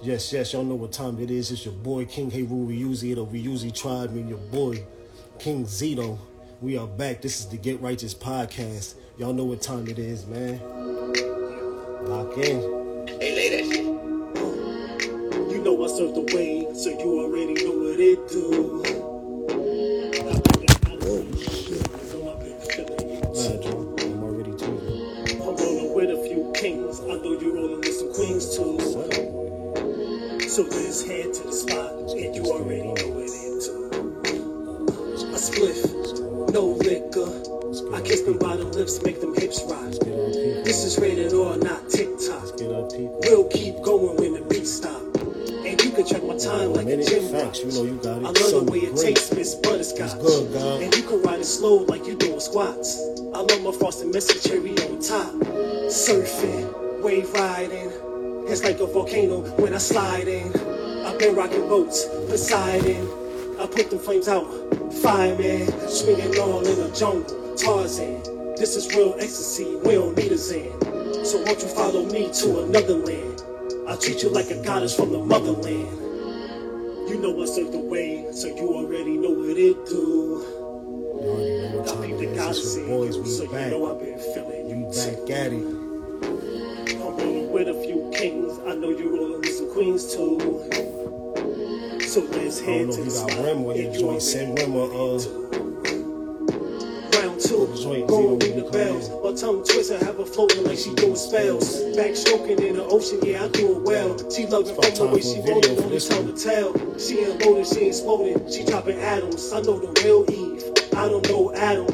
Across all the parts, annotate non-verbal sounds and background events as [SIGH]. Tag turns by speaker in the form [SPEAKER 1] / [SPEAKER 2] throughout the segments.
[SPEAKER 1] Yes, yes, y'all know what time it is. It's your boy King Heru Ryuzi, the Ryuzi tribe, and your boy King Zito. We are back. This is the Get Righteous podcast. Y'all know what time it is, man. Lock in.
[SPEAKER 2] Hey, lay that shit.
[SPEAKER 3] You know I serve the way, so you already know what it do. So let's head to the spot, and you already know it. A spliff, no liquor. I kiss them bottom lips, make them hips rock.
[SPEAKER 1] Get up, people.
[SPEAKER 3] This is rated or not TikTok. We'll keep going when the beat stop. And you can check my time like a gym
[SPEAKER 1] facts, you know you got it.
[SPEAKER 3] I love
[SPEAKER 1] So
[SPEAKER 3] the way it
[SPEAKER 1] great.
[SPEAKER 3] tastes, Miss Butterscotch.
[SPEAKER 1] It's good, God.
[SPEAKER 3] And you can ride it slow like you doing squats. I love my frosted message cherry on top. Surfing, wave riding. It's like a volcano when I slide in. I've been rocking boats, Poseidon. I put the flames out, fireman. Swinging all in the jungle, Tarzan. This is real ecstasy, we don't need a Zen. So won't you follow me to another land? I'll treat you like a goddess from the motherland. You know I serve the way, so you already know what it do.
[SPEAKER 1] You already know what
[SPEAKER 3] I
[SPEAKER 1] time
[SPEAKER 3] think the
[SPEAKER 1] is. It's your boys.
[SPEAKER 3] you, so
[SPEAKER 1] We
[SPEAKER 3] you
[SPEAKER 1] back.
[SPEAKER 3] know I've been feeling you.
[SPEAKER 1] back at it.
[SPEAKER 3] With a few kings, I know you're rolling with some queens too. So let's head to the spot. And
[SPEAKER 1] your
[SPEAKER 3] you
[SPEAKER 1] joint. Send
[SPEAKER 3] already
[SPEAKER 1] Rem a,
[SPEAKER 3] know what
[SPEAKER 1] uh.
[SPEAKER 3] Round two, going ring the bells. My tongue twister, have her floating like she doing spells. Backstroking in the ocean, yeah, I do it well. She love it
[SPEAKER 1] It's
[SPEAKER 3] from the way she rolling, only
[SPEAKER 1] this
[SPEAKER 3] time to tell. She ain't loaded, she ain't exploding. She dropping atoms. I know the real Eve. I don't know Adam,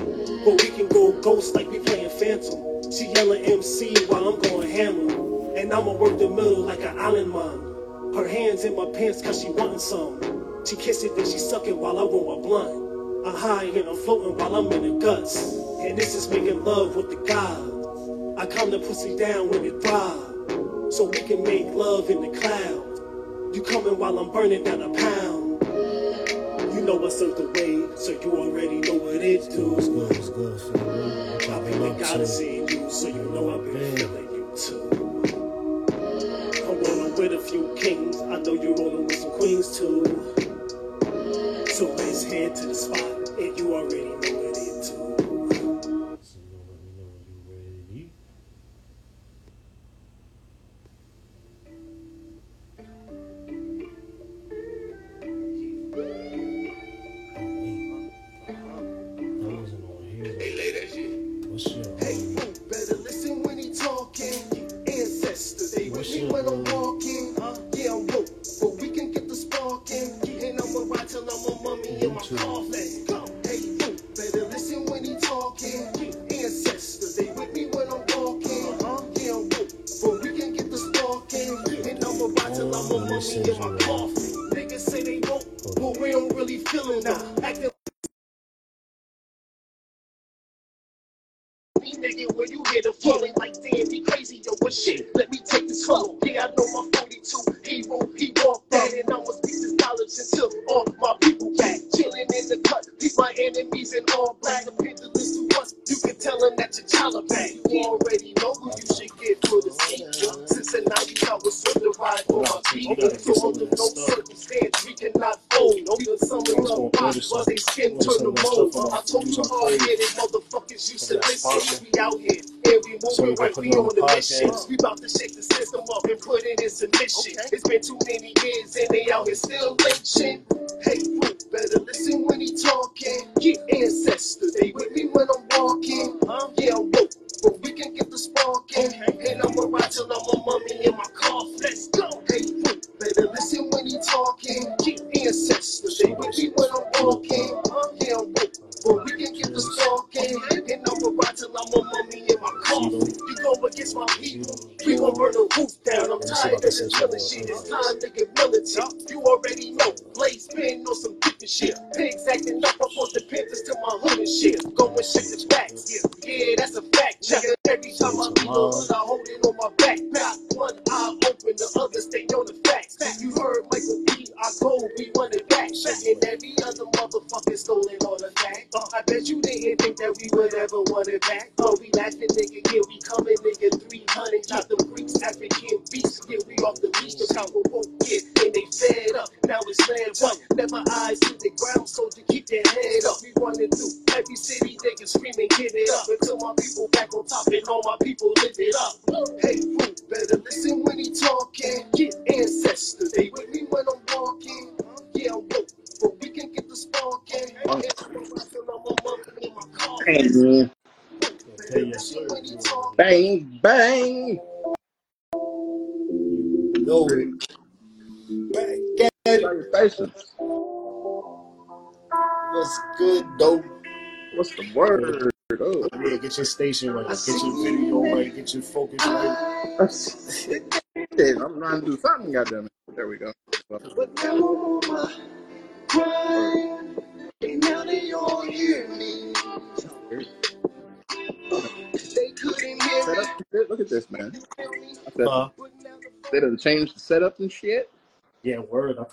[SPEAKER 3] but we can go ghost like we playing Phantom. She yelling MC while I'm going hammer, and I'ma work the middle like an island mom. Her hands in my pants cause she wantin' some. She kiss it, then she suck it while I roll my blunt. I'm high and I'm floating while I'm in the guts. And this is making love with the God. I calm the pussy down when it thrive. So we can make love in the cloud. You coming while I'm burning down a pound. You know I serve the way, so you already know what it do.
[SPEAKER 1] It's good. It's good. Feel me?
[SPEAKER 3] I've
[SPEAKER 1] been up
[SPEAKER 3] goddess in you, so you know I've been feeling you too. With a few kings, I know you're rolling with some queens too. So let's head to the spot, and you already know it
[SPEAKER 4] rock, but they skin to mold. I told you hard-headed motherfuckers used to listen. We out here, and we moving right, we
[SPEAKER 1] on the
[SPEAKER 4] the mission. We about to shake the system up and put it in submission. It's been too many years, and they out here still lynching.
[SPEAKER 1] What's
[SPEAKER 5] the word? Oh,
[SPEAKER 1] Yeah, get your station right. Get your video right. Get your focus right.
[SPEAKER 5] that's- shit, I'm trying to do something, goddamn it. There we go.
[SPEAKER 4] But now I'm on my grind, and now they all hear me. They couldn't hear
[SPEAKER 5] Set
[SPEAKER 4] me.
[SPEAKER 5] up. Look at this, man. I said,
[SPEAKER 1] Uh,
[SPEAKER 5] they done changed the setup and shit.
[SPEAKER 1] yeah, word. I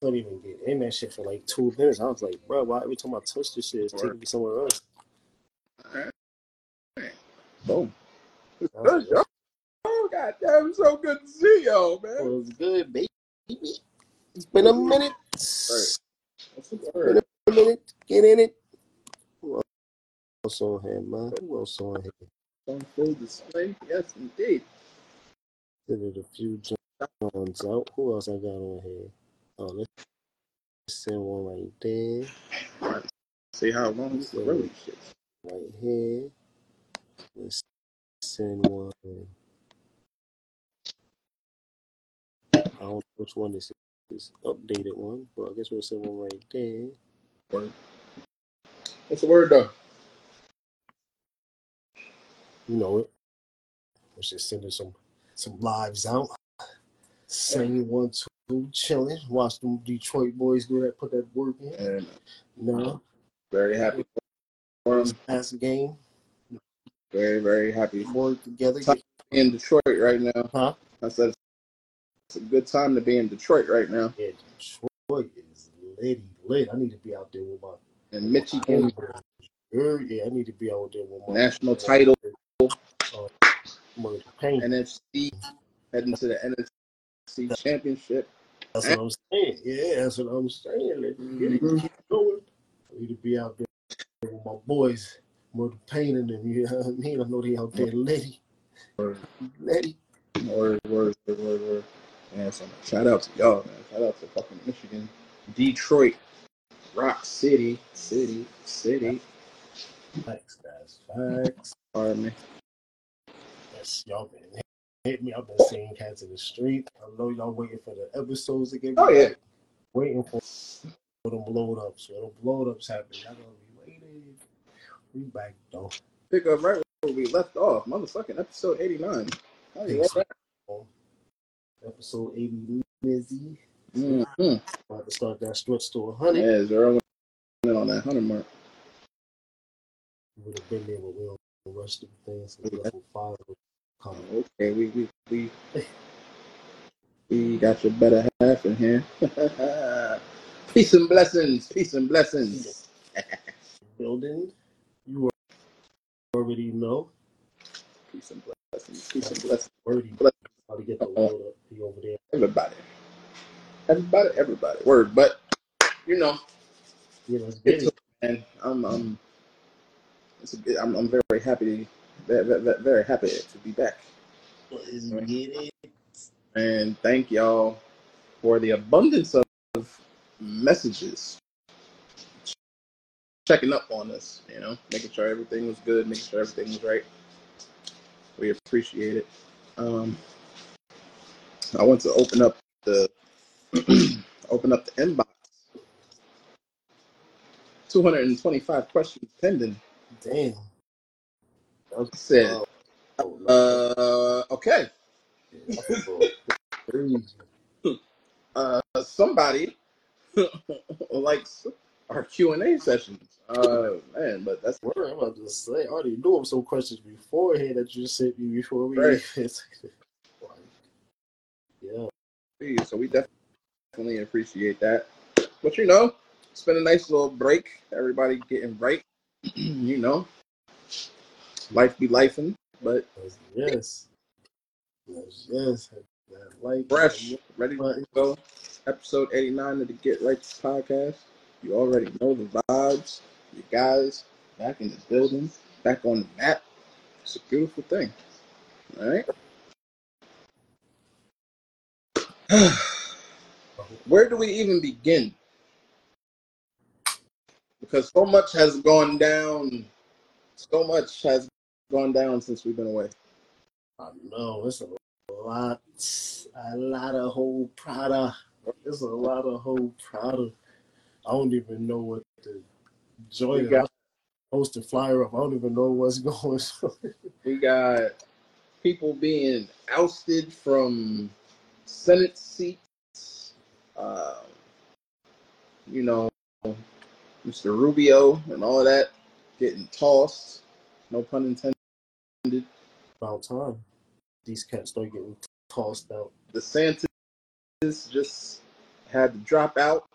[SPEAKER 1] couldn't even get in that shit for like two minutes. I was like, bro, why every time I touch this shit, it's taking me somewhere else?
[SPEAKER 5] Boom. It's
[SPEAKER 1] was
[SPEAKER 5] good, [LAUGHS] yo. Oh, goddamn, it's so good to see y'all, man.
[SPEAKER 1] What's good, baby? It's been a minute.
[SPEAKER 5] The
[SPEAKER 1] Been a minute. Get in it. Who else on here, man? Who else on here?
[SPEAKER 5] On full display? Yes, indeed.
[SPEAKER 1] Did it a few Johns out. Who else I got on here? Oh, let's send one right there.
[SPEAKER 5] See how long this is really shit.
[SPEAKER 1] Right here. Let's send one. I don't know which one this is. This updated one, but I guess we'll send one right there.
[SPEAKER 5] Word. What's the word, though?
[SPEAKER 1] You know it. Let's just sending some some lives out. Sing one, two, chilling. Watch them Detroit boys do that, put that work in.
[SPEAKER 5] And
[SPEAKER 1] No,
[SPEAKER 5] very happy for him.
[SPEAKER 1] pass the game,
[SPEAKER 5] Very, very happy.
[SPEAKER 1] work together.
[SPEAKER 5] In Detroit right now.
[SPEAKER 1] Huh?
[SPEAKER 5] I said it's a good time to be in Detroit right now.
[SPEAKER 1] Yeah, Detroit is litty lit. I need to be out there with my
[SPEAKER 5] And Michigan
[SPEAKER 1] Sure, yeah, I need to be out there with my
[SPEAKER 5] national title,
[SPEAKER 1] uh,
[SPEAKER 5] NFC, heading to the NFC championship.
[SPEAKER 1] That's what I'm saying. Yeah, that's what I'm saying. Let's get it.
[SPEAKER 5] Mhm.
[SPEAKER 1] Keep going. I need to be out there with my boys, Murder Pain and them. You know what I mean? I know they out there litty.
[SPEAKER 5] Word,
[SPEAKER 1] Litty.
[SPEAKER 5] word, word, word, word, word. Man, so shout out to y'all, man. Shout out to fucking Michigan, Detroit, Rock City, City, City.
[SPEAKER 1] Facts, guys. Facts.
[SPEAKER 5] Pardon me.
[SPEAKER 1] Yes, y'all been hit me. I've been seeing cats in the street. I know y'all waiting for the episodes to get
[SPEAKER 5] Oh, yeah.
[SPEAKER 1] Waiting for them blow ups. For them blow ups happen. Y'all gonna be waiting. We back though.
[SPEAKER 5] Pick up right where we left off. Motherfucking episode 89. How you
[SPEAKER 1] Thanks. Episode 80 Mizzy.
[SPEAKER 5] that? Mm-hmm.
[SPEAKER 1] About to start that stretch to 100.
[SPEAKER 5] Yeah, zero in on that 100 mark.
[SPEAKER 1] We would have been there, but we don't rush the things. So we got some fire coming.
[SPEAKER 5] Okay, we we we we got your better half in here. [LAUGHS] peace and blessings. Peace and blessings.
[SPEAKER 1] Building. You already know.
[SPEAKER 5] Peace and blessings. Peace and blessings.
[SPEAKER 1] Already to get the up. Over there.
[SPEAKER 5] Everybody. Everybody. Everybody. Word, but you know,
[SPEAKER 1] Yeah,
[SPEAKER 5] it's
[SPEAKER 1] it.
[SPEAKER 5] and I'm I'm it's a good, I'm I'm very happy very, very, happy to be back.
[SPEAKER 1] Let's get it.
[SPEAKER 5] And thank y'all for the abundance of messages checking up on us, you know, making sure everything was good, making sure everything was right. We appreciate it. Um, I want to open up the [CLEARS THROAT] open up the inbox. 225 questions pending.
[SPEAKER 1] Damn. That was
[SPEAKER 5] Said,
[SPEAKER 1] oh,
[SPEAKER 5] uh, okay.
[SPEAKER 1] yeah, I feel crazy. [LAUGHS]
[SPEAKER 5] uh, somebody [LAUGHS] likes our Q and A sessions. Uh, man, but that's
[SPEAKER 1] Word, I'm about to say, I already knew of some questions beforehand that you sent me before we
[SPEAKER 5] Right. [LAUGHS]
[SPEAKER 1] Yeah.
[SPEAKER 5] so we definitely appreciate that. But you know, it's been a nice little break. Everybody getting right. [CLEARS THROAT] you know, life be lifing, but
[SPEAKER 1] Yes. Yes, yes. Like
[SPEAKER 5] Fresh, ready to go. Episode 89 of the Get Right podcast. You already know the vibes. You guys back in the building, back on the map. It's a beautiful thing. All right. [SIGHS] Where do we even begin? Because so much has gone down. So much has gone down since we've been away.
[SPEAKER 1] I know it's a lot, a lot of whole Prada. It's a lot of whole Prada. I don't even know what join.
[SPEAKER 5] We got-
[SPEAKER 1] post flyer up. I don't even know what's [LAUGHS] going on.
[SPEAKER 5] We got people being ousted from Senate seats. Uh, you know, Mr. Rubio and all that getting tossed. No pun intended.
[SPEAKER 1] About time these cats start getting tossed out.
[SPEAKER 5] DeSantis just had to drop out.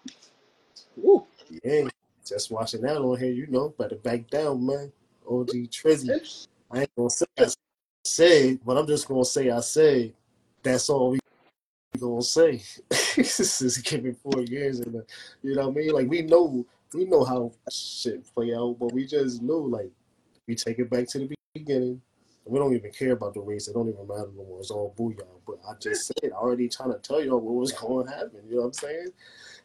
[SPEAKER 5] Woo.
[SPEAKER 1] Yeah, just watching that on here, you know, better back down, man. OG Trizzy. I ain't gonna say I said, but I'm just gonna say I say. That's all we gonna say. [LAUGHS] this is giving four years, and you know what I mean. Like we know, we know how shit play out, but we just know, like we take it back to the beginning. We don't even care about the race. It don't even matter no more. It's all booyah. But I just said, I already trying to tell y'all what was going to happen. You know what I'm saying?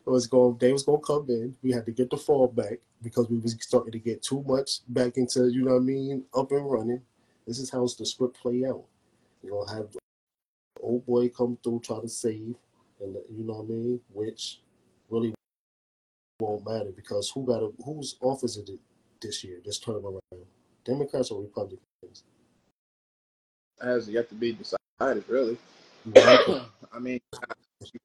[SPEAKER 1] It was going. They was going to come in. We had to get the fall back because we was starting to get too much back into. You know what I mean? Up and running. This is how the script play out. You're gonna have the old boy come through, try to save, and you know what I mean, which really won't matter because who got a, whose office is it this year, this term around? Democrats or Republicans?
[SPEAKER 5] Has yet to be decided, really.
[SPEAKER 1] But
[SPEAKER 5] I mean,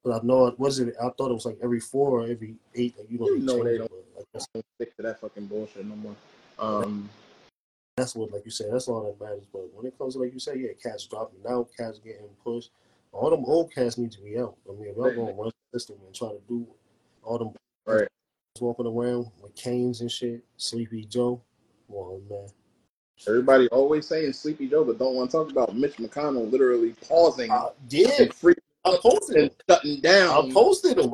[SPEAKER 5] but
[SPEAKER 1] I know it was it. I thought it was like every four or every eight. Like, you know,
[SPEAKER 5] You know they don't.
[SPEAKER 1] but I guess
[SPEAKER 5] don't stick to that fucking bullshit no more. Um,
[SPEAKER 1] that's what, like you said, that's all that matters. But when it comes to like you say, yeah, cats dropping out, cats getting pushed. All them old cats need to be out. I mean, if y'all gonna run the system and try to do all them
[SPEAKER 5] right.
[SPEAKER 1] walking around with canes and shit, Sleepy Joe, well, man,
[SPEAKER 5] Everybody always saying Sleepy Joe, but don't want to talk about Mitch McConnell literally pausing
[SPEAKER 1] yeah,
[SPEAKER 5] and free
[SPEAKER 1] I posted
[SPEAKER 5] and
[SPEAKER 1] it.
[SPEAKER 5] shutting down.
[SPEAKER 1] I posted it.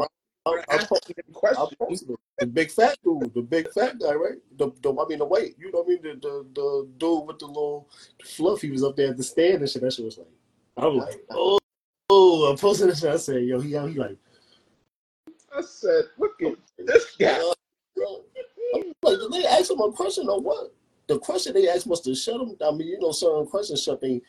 [SPEAKER 1] I, I, I, po-
[SPEAKER 5] asking him
[SPEAKER 1] I
[SPEAKER 5] questions.
[SPEAKER 1] posted it. The big fat dude, the big fat guy, right? The, the I mean, the white, you know what I mean? The, the the dude with the little fluff, he was up there at the stand and shit. That shit was like, I'm like, oh, oh, I posted this. shit. I said, yo, he, he like,
[SPEAKER 5] I said, look at [LAUGHS] this guy.
[SPEAKER 1] I'm like, did they ask him a question or what? The question they asked must have shut him. I mean, you know, certain questions shut they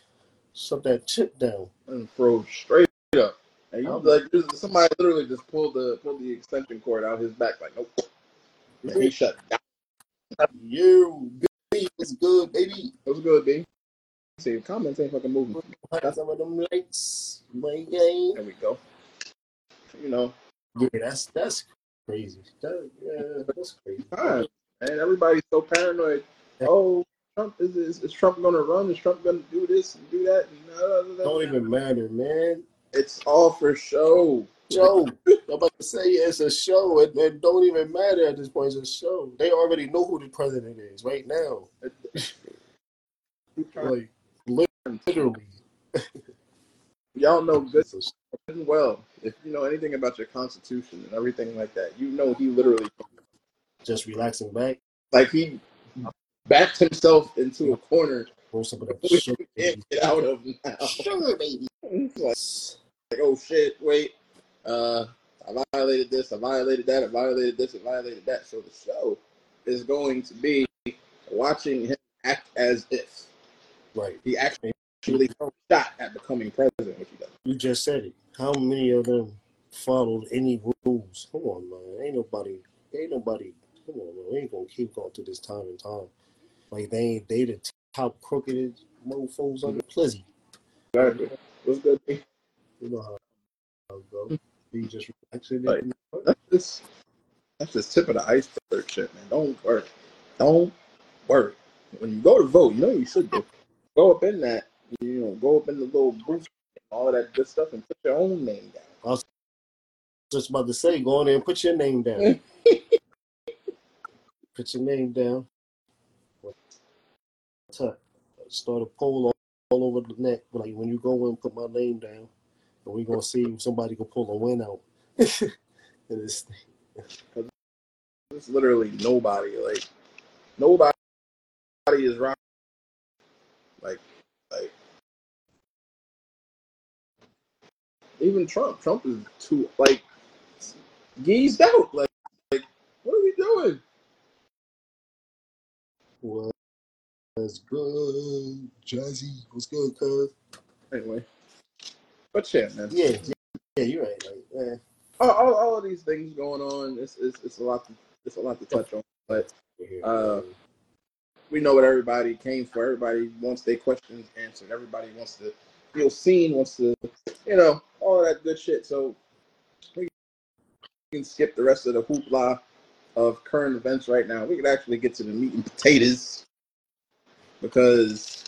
[SPEAKER 1] shut that chip down.
[SPEAKER 5] and throw straight up. And you like somebody literally just pulled the pulled the extension cord out his back, like nope. And he shut down.
[SPEAKER 1] You, baby, it's good, baby.
[SPEAKER 5] It was good, B. See, comments ain't fucking moving.
[SPEAKER 1] Got some of them likes, my game.
[SPEAKER 5] There we go. You know,
[SPEAKER 1] Yeah, that's that's crazy. That, yeah, that's crazy.
[SPEAKER 5] fine. And everybody's so paranoid. Oh, Trump is, is is Trump gonna run? Is Trump gonna do this and do that? And blah, blah, blah,
[SPEAKER 1] Don't even matter, man.
[SPEAKER 5] It's all for show.
[SPEAKER 1] Show. I'm about to say it's a show. It, it don't even matter at this point. It's a show. They already know who the president is right now. [LAUGHS] Like literally.
[SPEAKER 5] Y'all know good [LAUGHS]
[SPEAKER 1] It's a sh-
[SPEAKER 5] and well. If you know anything about your constitution and everything like that, you know he literally
[SPEAKER 1] Just relaxing back.
[SPEAKER 5] like he backed himself into a corner
[SPEAKER 1] Roll some of that
[SPEAKER 5] which
[SPEAKER 1] sugar,
[SPEAKER 5] he can't
[SPEAKER 1] baby.
[SPEAKER 5] get out of now.
[SPEAKER 1] Sugar, baby.
[SPEAKER 5] It's like, like, oh shit, wait, uh, I violated this, I violated that, I violated this, I violated that. So the show is going to be watching him act as if
[SPEAKER 1] Right.
[SPEAKER 5] he actually shot at becoming president, which he doesn't.
[SPEAKER 1] You just said it. How many of them followed any rules? Come on, man. Ain't nobody. Ain't nobody. Come on, man. We ain't gonna keep going through this time and time. Like they ain't. They the top crooked mofos on the mm-hmm. Plizzy.
[SPEAKER 5] Exactly. What's good?
[SPEAKER 1] You know how go. Be just relaxing.
[SPEAKER 5] Right. That's just that's just tip of the iceberg shit, man. Don't worry. Don't worry. When you go to vote, you know you should do. Go up in that, you know, go up in the little booth and all of that good stuff and put your own name down.
[SPEAKER 1] Just about to say, go in there and put your name down. [LAUGHS] put your name down. Up? Start a poll all over the net. Like when you go in, put my name down, and we're gonna see if somebody can pull a win out. [LAUGHS] thing.
[SPEAKER 5] It's literally nobody. Like nobody is rock. Like like even Trump. Trump is too like geezed out. Like like what are we doing?
[SPEAKER 1] What's good, Jazzy? What's good, cuz?
[SPEAKER 5] Anyway, but yeah, man.
[SPEAKER 1] Yeah, yeah, yeah, you're right. Like, man,
[SPEAKER 5] All, all, all of these things going on. It's, it's it's a lot. To, it's a lot to touch on. But. Uh, we know what everybody came for. Everybody wants their questions answered. Everybody wants to feel seen. Wants to, you know, all that good shit. So we can skip the rest of the hoopla of current events right now. We can actually get to the meat and potatoes because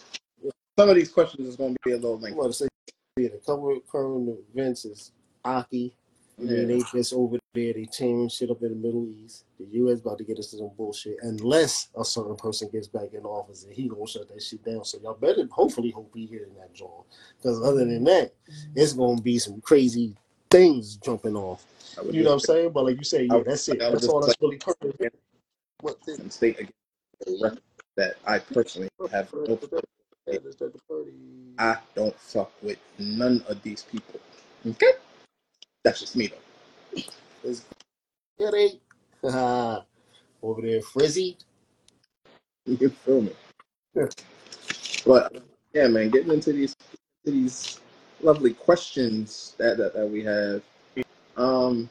[SPEAKER 5] some of these questions is going to be a little
[SPEAKER 1] I'm
[SPEAKER 5] lengthy.
[SPEAKER 1] about to say, yeah, the cover current events is Aki. And then
[SPEAKER 5] Yeah.
[SPEAKER 1] they just over there, they tearing shit up in the Middle East. The U.S. about to get us to some bullshit unless a certain person gets back in office and he gonna shut that shit down. So y'all better hopefully hope he here in that joint. Because other than mm-hmm. that, it's gonna be some crazy things jumping off. You know what I'm saying? But like you say, yeah, that's it. That's all that's really current. What the
[SPEAKER 5] state again for the record that I personally have no. I don't fuck with none of these people. Okay, that's just me though.
[SPEAKER 1] It's goody. [LAUGHS] Over there, Frizzy. [LAUGHS]
[SPEAKER 5] You feel me?
[SPEAKER 1] Yeah.
[SPEAKER 5] But yeah, man, getting into these these lovely questions that, that that we have. Um,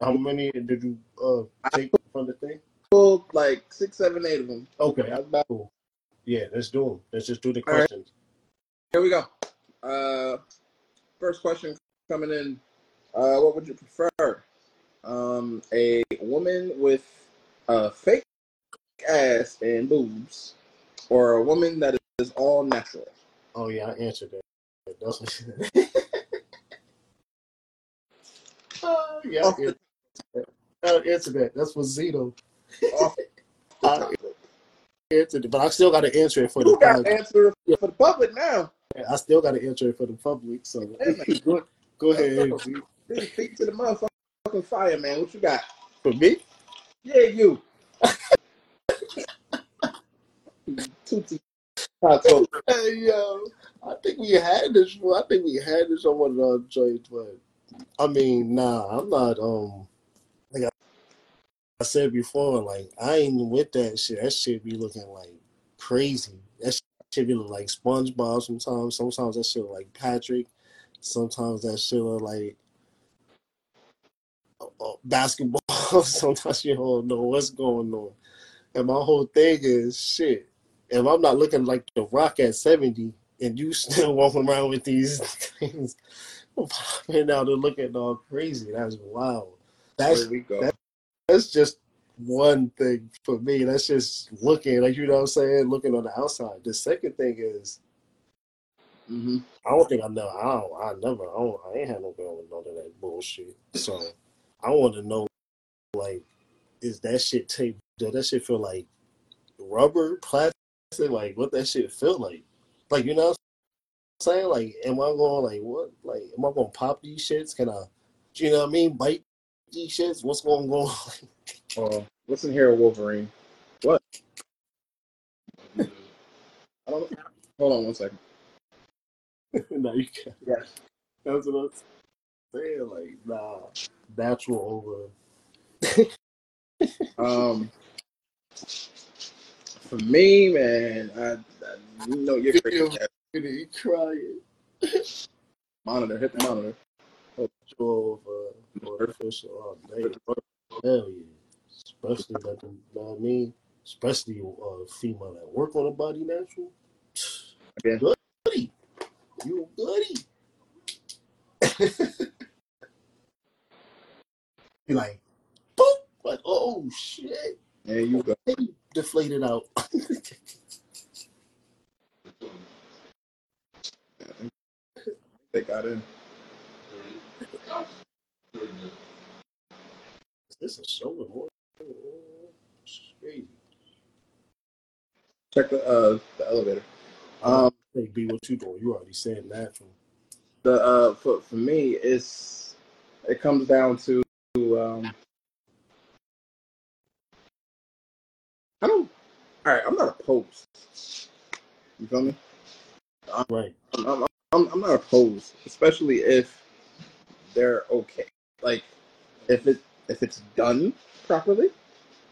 [SPEAKER 1] How many did you uh take from the thing?
[SPEAKER 5] Pulled like six, seven, eight of them.
[SPEAKER 1] Okay,
[SPEAKER 5] That's about-
[SPEAKER 1] cool. Yeah, let's do them. Let's just do the
[SPEAKER 5] All right.
[SPEAKER 1] questions.
[SPEAKER 5] Here we go. Uh, first question coming in. Uh, what would you prefer? Um, a woman with a fake ass and boobs, or a woman that is all natural?
[SPEAKER 1] Oh yeah, I answered that. That's what she [LAUGHS] uh, yeah, I answered- that. That's what Zito I [LAUGHS] answered it, but I still got to answer it for the
[SPEAKER 5] You got to
[SPEAKER 1] public.
[SPEAKER 5] answer for the public now.
[SPEAKER 1] I still got to answer it for the public. So [LAUGHS] go, go ahead.
[SPEAKER 5] Speak to the motherfucking fire, man. What you got?
[SPEAKER 1] For me,
[SPEAKER 5] Yeah, you. Tootsie.
[SPEAKER 1] Hey yo, I think we had this. I think we had this on one of the other joints, but I mean, nah, I'm not. Um, I said before, like I ain't with that shit. That shit be looking like crazy. That shit be look like SpongeBob sometimes. Sometimes that shit like Patrick. Sometimes that shit look like uh, uh, basketball. [LAUGHS] sometimes you don't know what's going on. And my whole thing is shit. If I'm not looking like the Rock at 70, and you [LAUGHS] still walking around with these [LAUGHS] things popping out and looking all crazy, that's wild. That's
[SPEAKER 5] Here we go.
[SPEAKER 1] that- that's just one thing for me. That's just looking, like you know what I'm saying, looking on the outside. The second thing is,
[SPEAKER 5] hmm
[SPEAKER 1] I don't think I know. I don't. I never. I, don't, I ain't had no girl with none of that bullshit. So I want to know, like, is that shit tape? Does that shit feel like rubber, plastic? Like, what that shit feel like? Like, you know what I'm saying? Like, am I going like what? Like, am I going to pop these shits? Can I? You know what I mean? Bite these shits? What's going on?
[SPEAKER 5] Uh, listen here, Wolverine. What? I don't. Hold on one second. [LAUGHS]
[SPEAKER 1] no, you can't.
[SPEAKER 5] Yes.
[SPEAKER 1] That's what I'm saying. Like, nah, natural over. [LAUGHS]
[SPEAKER 5] Um. For me, man, I, I you know you're [LAUGHS] crazy.
[SPEAKER 1] You crying.
[SPEAKER 5] Monitor, hit the monitor.
[SPEAKER 1] Natural over artificial all day. Hell yeah. Especially like, you know what I mean? Especially uh, female that work on a body natural.
[SPEAKER 5] Yeah.
[SPEAKER 1] Goody. You goody. Be like, boop. Like, oh shit.
[SPEAKER 5] There you go.
[SPEAKER 1] Deflated out.
[SPEAKER 5] They got in.
[SPEAKER 1] Is this a show or? It's crazy.
[SPEAKER 5] Check the uh the elevator. Um.
[SPEAKER 1] Hey, B, what you doing? You already said that. natural.
[SPEAKER 5] The uh, for for me, it's it comes down to um, I don't. All right, I'm not opposed. You feel me?
[SPEAKER 1] Right.
[SPEAKER 5] I'm, I'm, I'm, I'm not opposed, especially if they're okay. Like if it if it's done properly,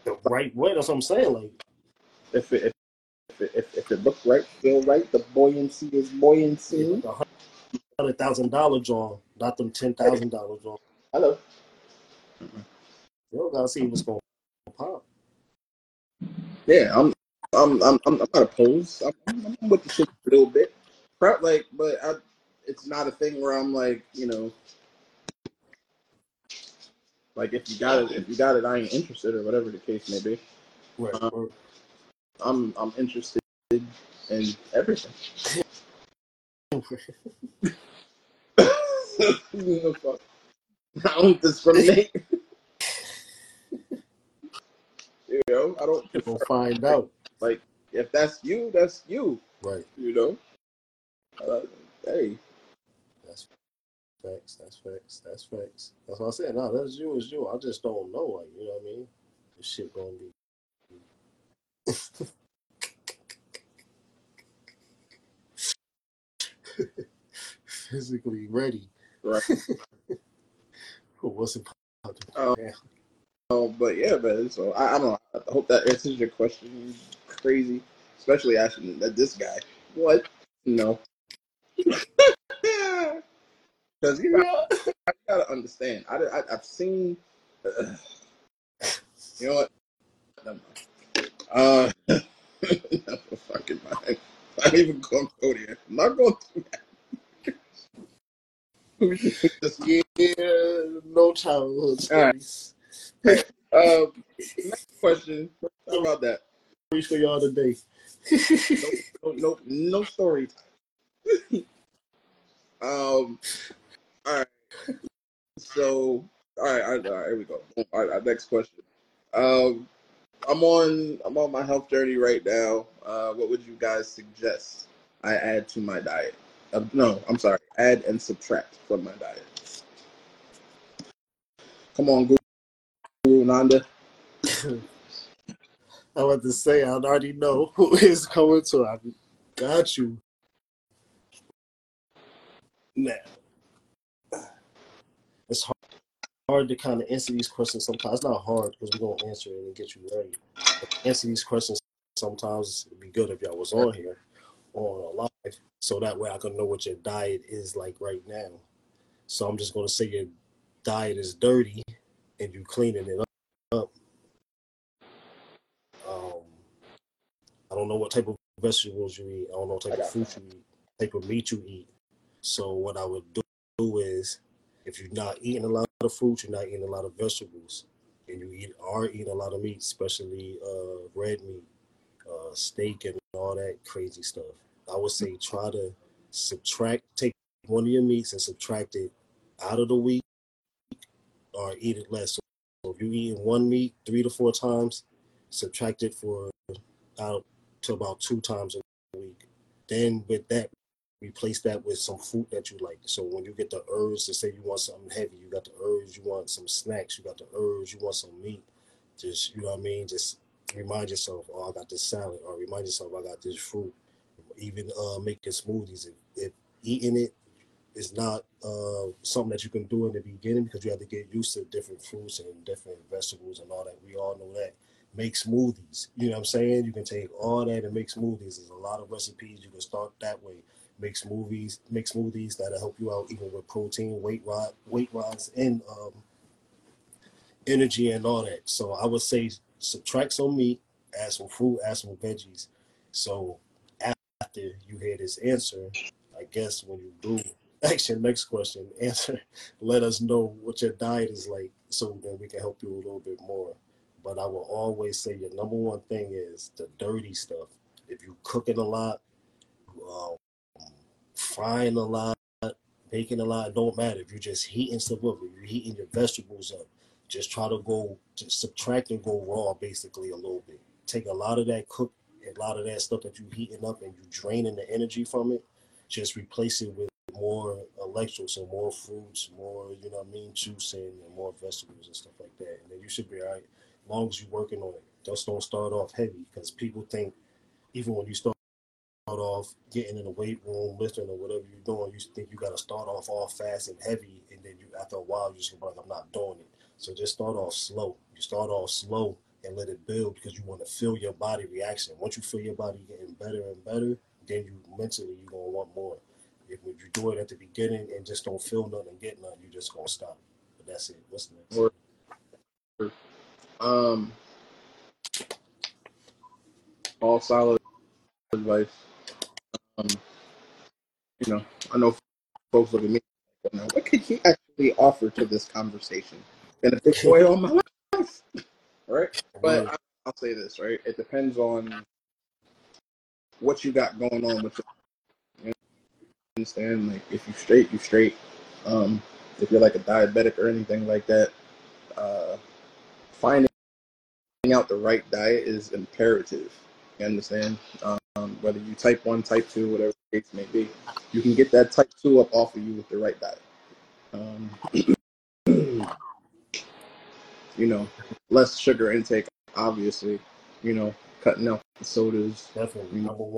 [SPEAKER 1] The right way. That's what I'm saying. Like,
[SPEAKER 5] if it if it, if, if it looks right, feel right, the buoyancy is buoyancy.
[SPEAKER 1] hundred thousand dollar draw, not them ten thousand dollar draw.
[SPEAKER 5] Hello.
[SPEAKER 1] You don't gotta see what's going to pop.
[SPEAKER 5] Yeah, I'm I'm I'm I'm not opposed. I'm, I'm I'm with the shit a little bit. Like, but I, it's not a thing where I'm like, you know, like if you got it, if you got it, I ain't interested or whatever the case may be.
[SPEAKER 1] Right.
[SPEAKER 5] Uh, I'm I'm interested in everything. [LAUGHS] You know, fuck. I don't discriminate. [LAUGHS] you know, I don't.
[SPEAKER 1] We'll find out.
[SPEAKER 5] Like, if that's you, that's you.
[SPEAKER 1] Right.
[SPEAKER 5] You know. Uh, hey,
[SPEAKER 1] facts. That's facts. That's facts. That's what I said. No, that's you. Is you. I just don't know. Like, you know what I mean? This shit gonna be. [LAUGHS] Physically ready
[SPEAKER 5] right.
[SPEAKER 1] for what's about to
[SPEAKER 5] Oh. Oh, but yeah, man. So I, I don't know. I hope that answers your question. Crazy, especially asking that this guy. What? No. [LAUGHS] Because you, got- [LAUGHS] I gotta understand. I, I I've seen. Uh, [SIGHS] you know what? Never mind. Uh, [LAUGHS] never fucking mind. I'm not even going to go there. I'm not going to. [LAUGHS] Just
[SPEAKER 1] Yeah, no childhood
[SPEAKER 5] All right.
[SPEAKER 1] stories.
[SPEAKER 5] uh, next question. How about that?
[SPEAKER 1] Stories for y'all today.
[SPEAKER 5] no, no, no story time. um, all right. So, all right, all right, all right, here we go. All right, next question. Um, I'm on, I'm on my health journey right now. Uh, what would you guys suggest I add to my diet? Uh, no, I'm sorry, add and subtract from my diet. Come on, Guru, Guru Nanda. [LAUGHS]
[SPEAKER 1] I want to say I already know [LAUGHS] who is coming to. I got you. Now, it's hard, hard to kind of answer these questions sometimes. It's not hard because we're to answer it and get you ready. But answer these questions sometimes it'd be good if y'all was on here on a live so that way I can know what your diet is like right now. So I'm just to say your diet is dirty and you cleaning it up. Um, I don't know what type of vegetables you eat. I don't know what type of fruit you eat, type of meat you eat. So what I would do is, if you're not eating a lot of fruit, you're not eating a lot of vegetables, and you eat are eating a lot of meat, especially uh, red meat, uh, steak, and all that crazy stuff. I would say try to subtract, take one of your meats and subtract it out of the week, or eat it less. So if you're eating one meat three to four times, subtract it for out to about two times a week. Then with that, replace that with some food that you like. So when you get the urge to say you want something heavy, you got the urge, you want some snacks, you got the urge, you want some meat. Just you know what I mean. Just remind yourself, oh, I got this salad, or remind yourself, I got this fruit. Even uh, making smoothies, if, if eating it is not uh, something that you can do in the beginning because you have to get used to different fruits and different vegetables and all that. We all know that make smoothies. You know what I'm saying? You can take all that and make smoothies. There's a lot of recipes. You can start that way. Make smoothies, make smoothies that'll help you out even with protein, weight rise, weight rise, and um, energy and all that. So I would say subtract some meat, add some fruit, add some veggies. So after you hear this answer, I guess when you do [LAUGHS] your next question, answer, let us know what your diet is like so that we can help you a little bit more. But I will always say your number one thing is the dirty stuff. If you cooking a lot, frying a lot, baking a lot, don't matter. If you're just heating stuff up, if you're heating your vegetables up, just try to go subtract and go raw basically a little bit. Take a lot of that cook a lot of that stuff that you're heating up and you're draining the energy from it, just replace it with more electrolytes, so more fruits, more, you know what I mean, juicing and more vegetables and stuff like that. And then you should be all right as long as you're working on it. Just don't start off heavy because people think even when you start off getting in the weight room, lifting or whatever you're doing, you think you got to start off all fast and heavy, and then you after a while you just like, I'm not doing it. So just start off slow. You start off slow and let it build because you want to feel your body reaction. Once you feel your body getting better and better, then you mentally you're gonna want more. If you do it at the beginning and just don't feel nothing and get nothing, you're just gonna stop. But that's it. What's next?
[SPEAKER 5] Um, all solid advice. Um, you know, I know folks look at me. what could he actually offer to this conversation? Gonna take away all my life, [LAUGHS] right? But I, I'll say this, right? It depends on what you got going on with your. You understand? Like, if you straight, you straight. Um, if you're like a diabetic or anything like that, uh, finding out the right diet is imperative. You understand? Um, whether you type one, type two, whatever the case may be, you can get that type two up off of you with the right diet. Um, [CLEARS THROAT] you know, less sugar intake, obviously. You know, cutting out the sodas.
[SPEAKER 1] Definitely number one.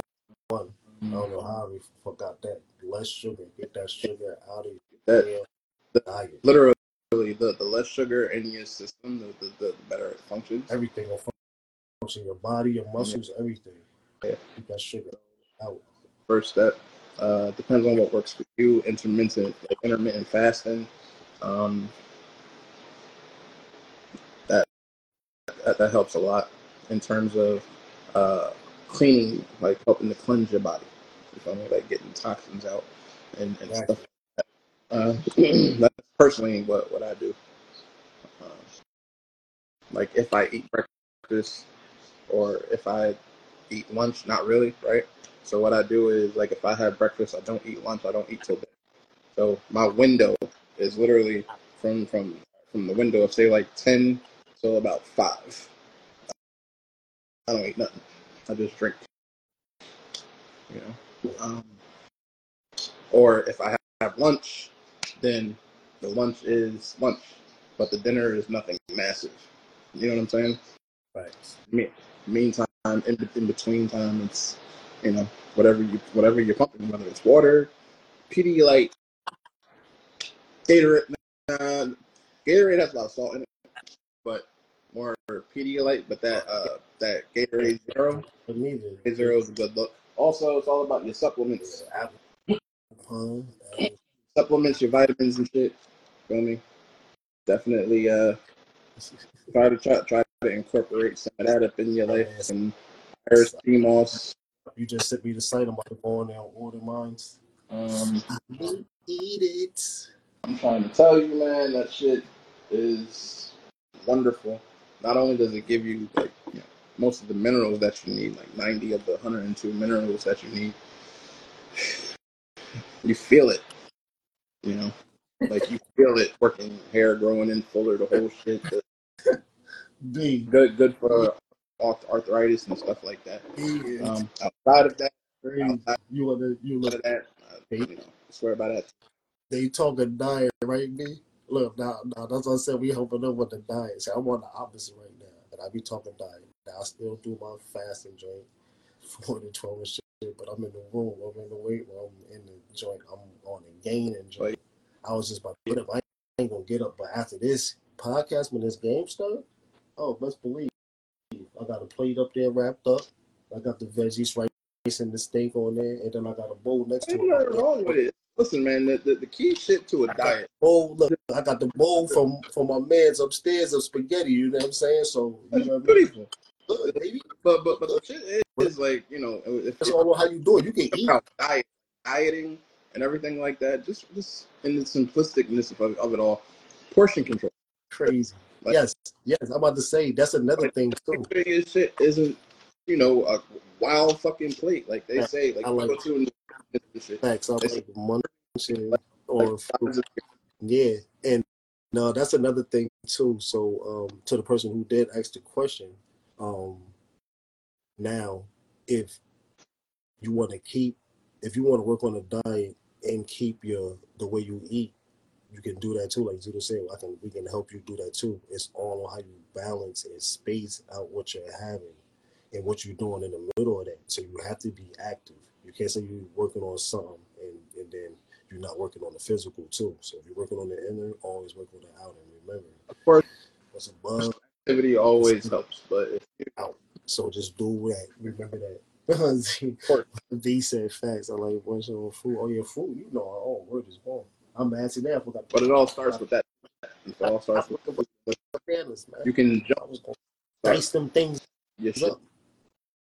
[SPEAKER 1] one. I don't know how we forgot that. Less sugar. Get that sugar out of
[SPEAKER 5] That the-
[SPEAKER 1] diet.
[SPEAKER 5] literally the, the less sugar in your system, the, the, the better it functions.
[SPEAKER 1] Everything will function. Your body, your muscles, everything.
[SPEAKER 5] Yeah.
[SPEAKER 1] That sugar out.
[SPEAKER 5] First step uh, depends on what works for you. Intermittent, like intermittent fasting. Um, that, that that helps a lot in terms of uh, cleaning, like helping to cleanse your body. You feel me? Like getting toxins out and, and
[SPEAKER 1] Exactly.
[SPEAKER 5] stuff. Uh, [CLEARS THROAT] that's personally what, what I do. Uh, like if I eat breakfast or if I eat lunch, not really, right? So what I do is like if I have breakfast, I don't eat lunch, I don't eat till then. So my window is literally from from from the window of say like ten till about five. I don't eat nothing. I just drink. You know. Um, or if I have lunch, then the lunch is lunch, but the dinner is nothing massive. You know what I'm saying?
[SPEAKER 1] Right.
[SPEAKER 5] Me- meantime, in, in between time, it's you know whatever you whatever you're pumping, whether it's water, Pedialyte, Gatorade. Nah, Gatorade has a lot of salt in it, but more Pedialyte. But that uh that Gatorade Zero. Gatorade Zero is a good look. Also, it's all about your supplements, supplements, your vitamins and shit. Feel me? Definitely uh try to try, try to incorporate some of that up in your life. and Irish Moss.
[SPEAKER 1] You just sent me the site. I'm about to go on there and order mines.
[SPEAKER 5] Um,
[SPEAKER 1] Eat it.
[SPEAKER 5] I'm trying to tell you, man, that shit is wonderful. Not only does it give you like you know, most of the minerals that you need, like 90 of the 102 minerals that you need, you feel it. You know, like you feel it working, hair growing in fuller, the whole shit. The-
[SPEAKER 1] B.
[SPEAKER 5] Good, good for arth- arthritis and stuff like that. Um, outside of that, outside
[SPEAKER 1] You want to? You look.
[SPEAKER 5] of that, uh, you know, swear by that.
[SPEAKER 1] They talking diet, right, B? Look, now, now that's what I said. We helping them with the diet. See, I'm on the opposite right now, but I be talking diet. Now, I still do my fasting joint, four to twelve and shit. But I'm in the room. I'm in the weight room. I'm in the joint. I'm on the gaining joint.
[SPEAKER 5] Like-
[SPEAKER 1] I was just about to get up. I ain't gonna get up, but after this podcast, when this game start, oh, let's believe. I got a plate up there wrapped up. I got the veggies, rice, and the steak on there, and then I got a bowl next to it.
[SPEAKER 5] nothing wrong with it. Listen, man, the, the, the key shit to a diet
[SPEAKER 1] bowl. Look, I got the bowl from from my man's upstairs of spaghetti. You know what I'm saying? So you
[SPEAKER 5] That's
[SPEAKER 1] know what I mean?
[SPEAKER 5] beautiful.
[SPEAKER 1] Good, baby.
[SPEAKER 5] But but but the shit is, like you know you're
[SPEAKER 1] all how you do it. You can eat.
[SPEAKER 5] diet, dieting and everything like that, just just in the simplisticness of, of it all, portion control.
[SPEAKER 1] Crazy.
[SPEAKER 5] Like-
[SPEAKER 1] Yes, yes. I'm about to say that's another thing too.
[SPEAKER 5] Your shit isn't you know a wild fucking plate like they say. Like
[SPEAKER 1] I like
[SPEAKER 5] to in the, the shit.
[SPEAKER 1] Facts. I like munching
[SPEAKER 5] Like,
[SPEAKER 1] or fruit. Yeah, and no, that's another thing too. So, um, to the person who did ask the question, um, now if you want to keep, if you want to work on a diet and keep your the way you eat, you can do that too. Like Zito said, I can we can help you do that too. It's all on how you balance and space out what you're having and what you're doing in the middle of that. So you have to be active. You can't say you're working on something and, and then you're not working on the physical too. So if you're working on the inner, always work on the outer. Remember,
[SPEAKER 5] Of course,
[SPEAKER 1] what's above
[SPEAKER 5] activity always helps, but if you
[SPEAKER 1] out. So just do that. Remember that. Z-
[SPEAKER 5] course. [LAUGHS]
[SPEAKER 1] Said facts. I like what's on food. Oh yeah, food. You know our own word is born. I'm asking that.
[SPEAKER 5] But it all starts with that. It all starts with
[SPEAKER 1] Bananas, man.
[SPEAKER 5] you can jump
[SPEAKER 1] dice them things up.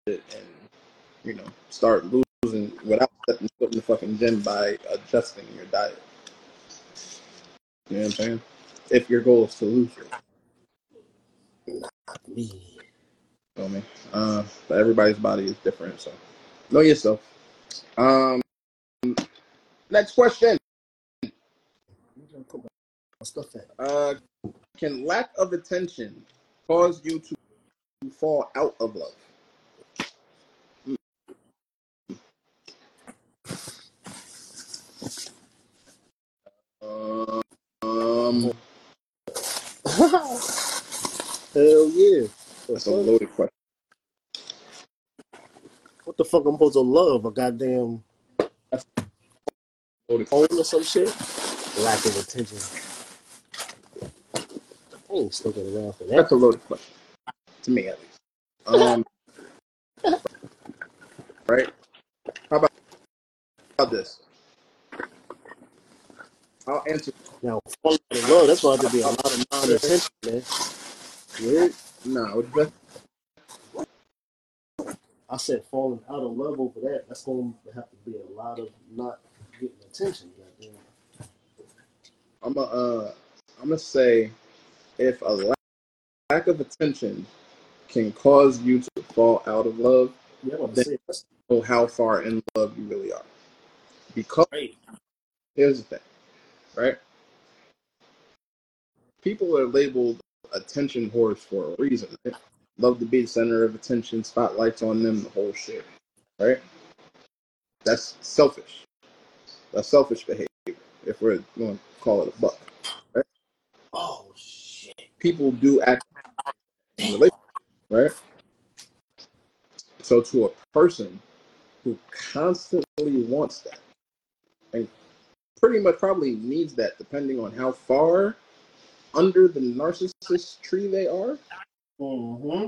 [SPEAKER 5] and you know start losing without stepping foot in the fucking gym by adjusting your diet. You know what I'm saying? If your goal is to lose weight,
[SPEAKER 1] Me.
[SPEAKER 5] feel me? Uh, but everybody's body is different, so know yourself. Um, next question.
[SPEAKER 1] You gotta put my stuff at.
[SPEAKER 5] Uh, can lack of attention cause you to fall out of love? Um, um, [LAUGHS]
[SPEAKER 1] Hell yeah.
[SPEAKER 5] That's a loaded question.
[SPEAKER 1] What the fuck I'm supposed to love? A goddamn phone or some shit? Lack of attention. I ain't sticking around for that.
[SPEAKER 5] That's a loaded question. To me, at least. Um, [LAUGHS] right? How about, how about this? I'll answer.
[SPEAKER 1] Now, falling in love, that's going to be a lot of non-attention, man.
[SPEAKER 5] Weird? No,
[SPEAKER 1] I said falling out of love over that. That's going to have to be a lot of not getting attention. Goddamn.
[SPEAKER 5] I'm a, uh, I'm gonna say, if a lack, lack of attention can cause you to fall out of love,
[SPEAKER 1] Yeah, I'm about to say that's
[SPEAKER 5] know how far in love you really are. Because
[SPEAKER 1] great.
[SPEAKER 5] here's the thing, right? People are labeled attention whores for a reason. Right? Love to be the center of attention, spotlights on them, the whole shit, right? That's selfish. That's selfish behavior. If we're going to call it a buck. People do act in relationships, right? So to a person who constantly wants that and pretty much probably needs that depending on how far under the narcissist tree they are,
[SPEAKER 1] Mm-hmm.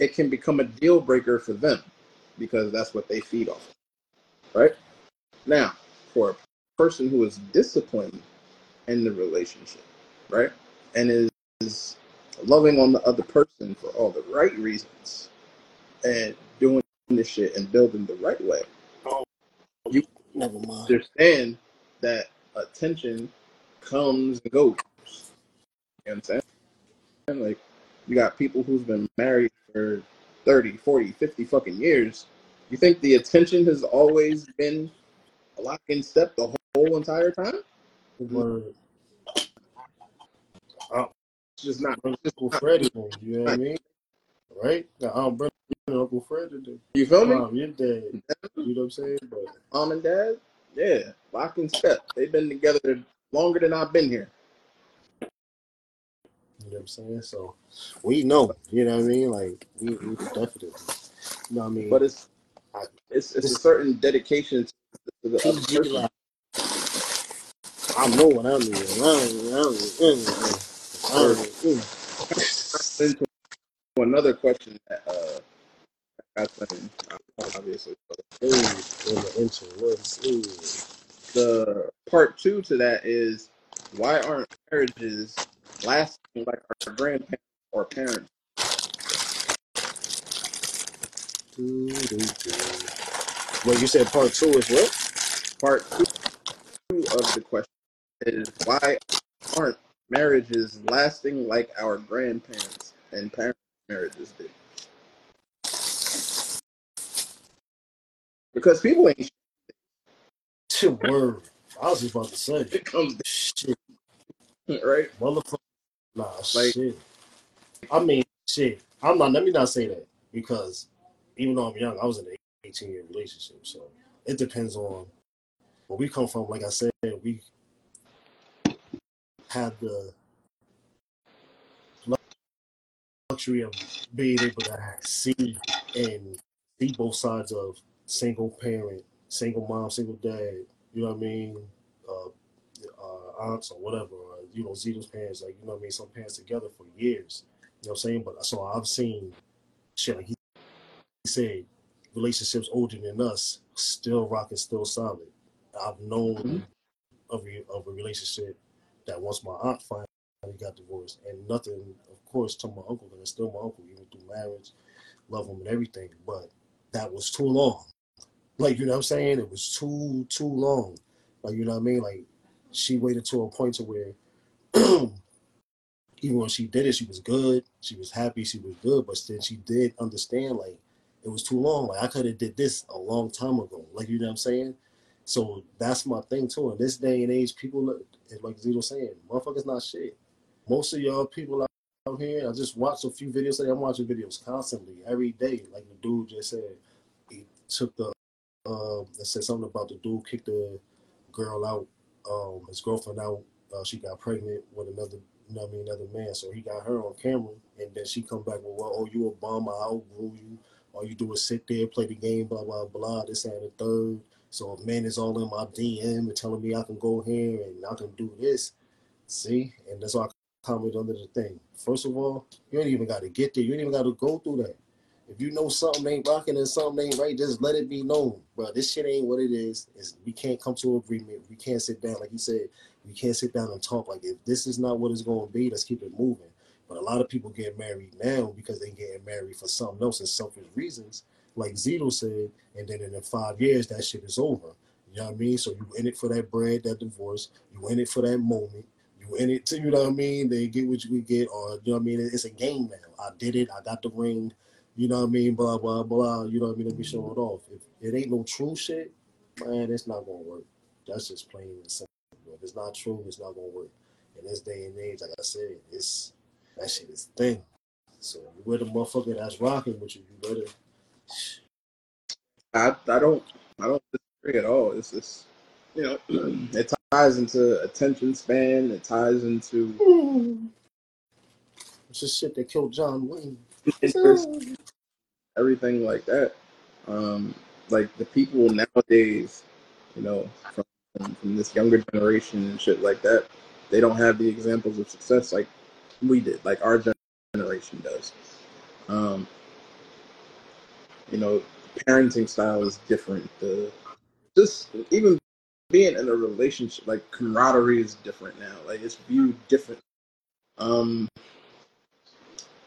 [SPEAKER 5] it can become a deal breaker for them because that's what they feed off. Right? Now, for a person who is disciplined in the relationship, right? And is, is loving on the other person for all the right reasons and doing this shit and building the right way, oh,
[SPEAKER 1] Never mind.
[SPEAKER 5] understand that attention comes and goes. You know what I'm saying? And like, you got people who's been married for 30, 40, 50 fucking years. You think the attention has always been lock in step the whole entire time?
[SPEAKER 1] Word.
[SPEAKER 5] Uh, it's just not. It's
[SPEAKER 1] Uncle Freddie, you know what I mean? Right? Got Aunt Brenda and Uncle Fred today.
[SPEAKER 5] you feel me?
[SPEAKER 1] Mom, you're dead. You know what I'm saying? But
[SPEAKER 5] Mom and dad, yeah, lock and step. They've been together longer than I've been here.
[SPEAKER 1] you know what I'm saying? So we know, you know what I mean? Like we, we definitely you know what I mean?
[SPEAKER 5] But it's
[SPEAKER 1] I-
[SPEAKER 5] it's it's a certain dedication to the
[SPEAKER 1] PG
[SPEAKER 5] person.
[SPEAKER 1] I know what I mean. I don't, I don't, I don't,
[SPEAKER 5] into another question that uh I got sent obviously.
[SPEAKER 1] Ooh, the ooh.
[SPEAKER 5] The part two to that is why aren't marriages lasting like our grandparents or parents?
[SPEAKER 1] Wait, you said part two is what?
[SPEAKER 5] Part two of the question is why aren't marriages lasting like our grandparents and parents' marriages did? Because people ain't
[SPEAKER 1] Shit, word. I was just about to say.
[SPEAKER 5] it comes
[SPEAKER 1] Shit,
[SPEAKER 5] right?
[SPEAKER 1] motherfucker. Nah,
[SPEAKER 5] Like-
[SPEAKER 1] shit. I mean, shit. I'm not. Let me not say that. because even though I'm young, I was in an 18 year relationship. So it depends on where we come from. Like I said, we have the luxury of being able to see and see both sides of single parent, single mom, single dad. You know what I mean? Uh, uh, aunts or whatever. Or, you know, Zito's parents, like you know what I mean. Some parents together for years. You know what I'm saying? But so I've seen shit like he said, relationships older than us still rocking, still solid. I've known
[SPEAKER 5] Mhm.
[SPEAKER 1] of a, of a relationship that once my aunt finally got divorced, and nothing, of course, to my uncle, and it's still my uncle, even through marriage, love him and everything. But that was too long. Like you know what I'm saying? It was too too long. Like you know what I mean? Like she waited to a point to where [CLEARS THROAT] even when she did it, she was good. She was happy. She was good. But then she did understand like it was too long. Like I could have did this a long time ago. Like you know what I'm saying? So that's my thing too. In this day and age, people look like Zito saying, motherfuckers not shit. Most of y'all people out here, I just watch a few videos today. I'm watching videos constantly, every day. Like the dude just said, he took the um that said something about the dude kicked the girl out, um, his girlfriend out. Uh, she got pregnant with another, you know I mean, another man. So he got her on camera, and then she come back with, "Well, oh, you a bum? I outgrew you. All you do is sit there, play the game, blah blah blah. This and the third. So if man is all in my DM and telling me I can go here and I can do this, see, and that's why I comment under the thing. First of all, you ain't even got to get there. You ain't even got to go through that. If you know something ain't rocking and something ain't right, just let it be known, bro. This shit ain't what it is. It's, we can't come to agreement. We can't sit down, like you said. We can't sit down and talk. Like if this is not what it's going to be, let's keep it moving. But a lot of people get married now because they getting married for something else and selfish reasons, like Zito said. And then in five years, that shit is over. You know what I mean? So you in it for that bread, that divorce. You in it for that moment. You in it to you know what I mean? They get what you get, or you know what I mean? It's a game now. I did it. I got the ring. You know what I mean? Blah blah blah. You know what I mean? Let me show it off. If it ain't no true shit, man, it's not gonna work. That's just plain and simple. If it's not true, it's not gonna work. In this day and age, like I said, it's that shit is thin. So you with a motherfucker that's rocking with you, you better.
[SPEAKER 5] I I don't I don't disagree at all. It's just you know [CLEARS THROAT] it ties into attention span. It ties into [SIGHS]
[SPEAKER 1] It's just shit that killed John Wayne.
[SPEAKER 5] everything like that. Um, like the people nowadays, you know, from, from from this younger generation and shit like that, they don't have the examples of success like we did, like our generation does. Um, you know, parenting style is different. The just even being in a relationship, like camaraderie is different now. Like it's viewed different. Um,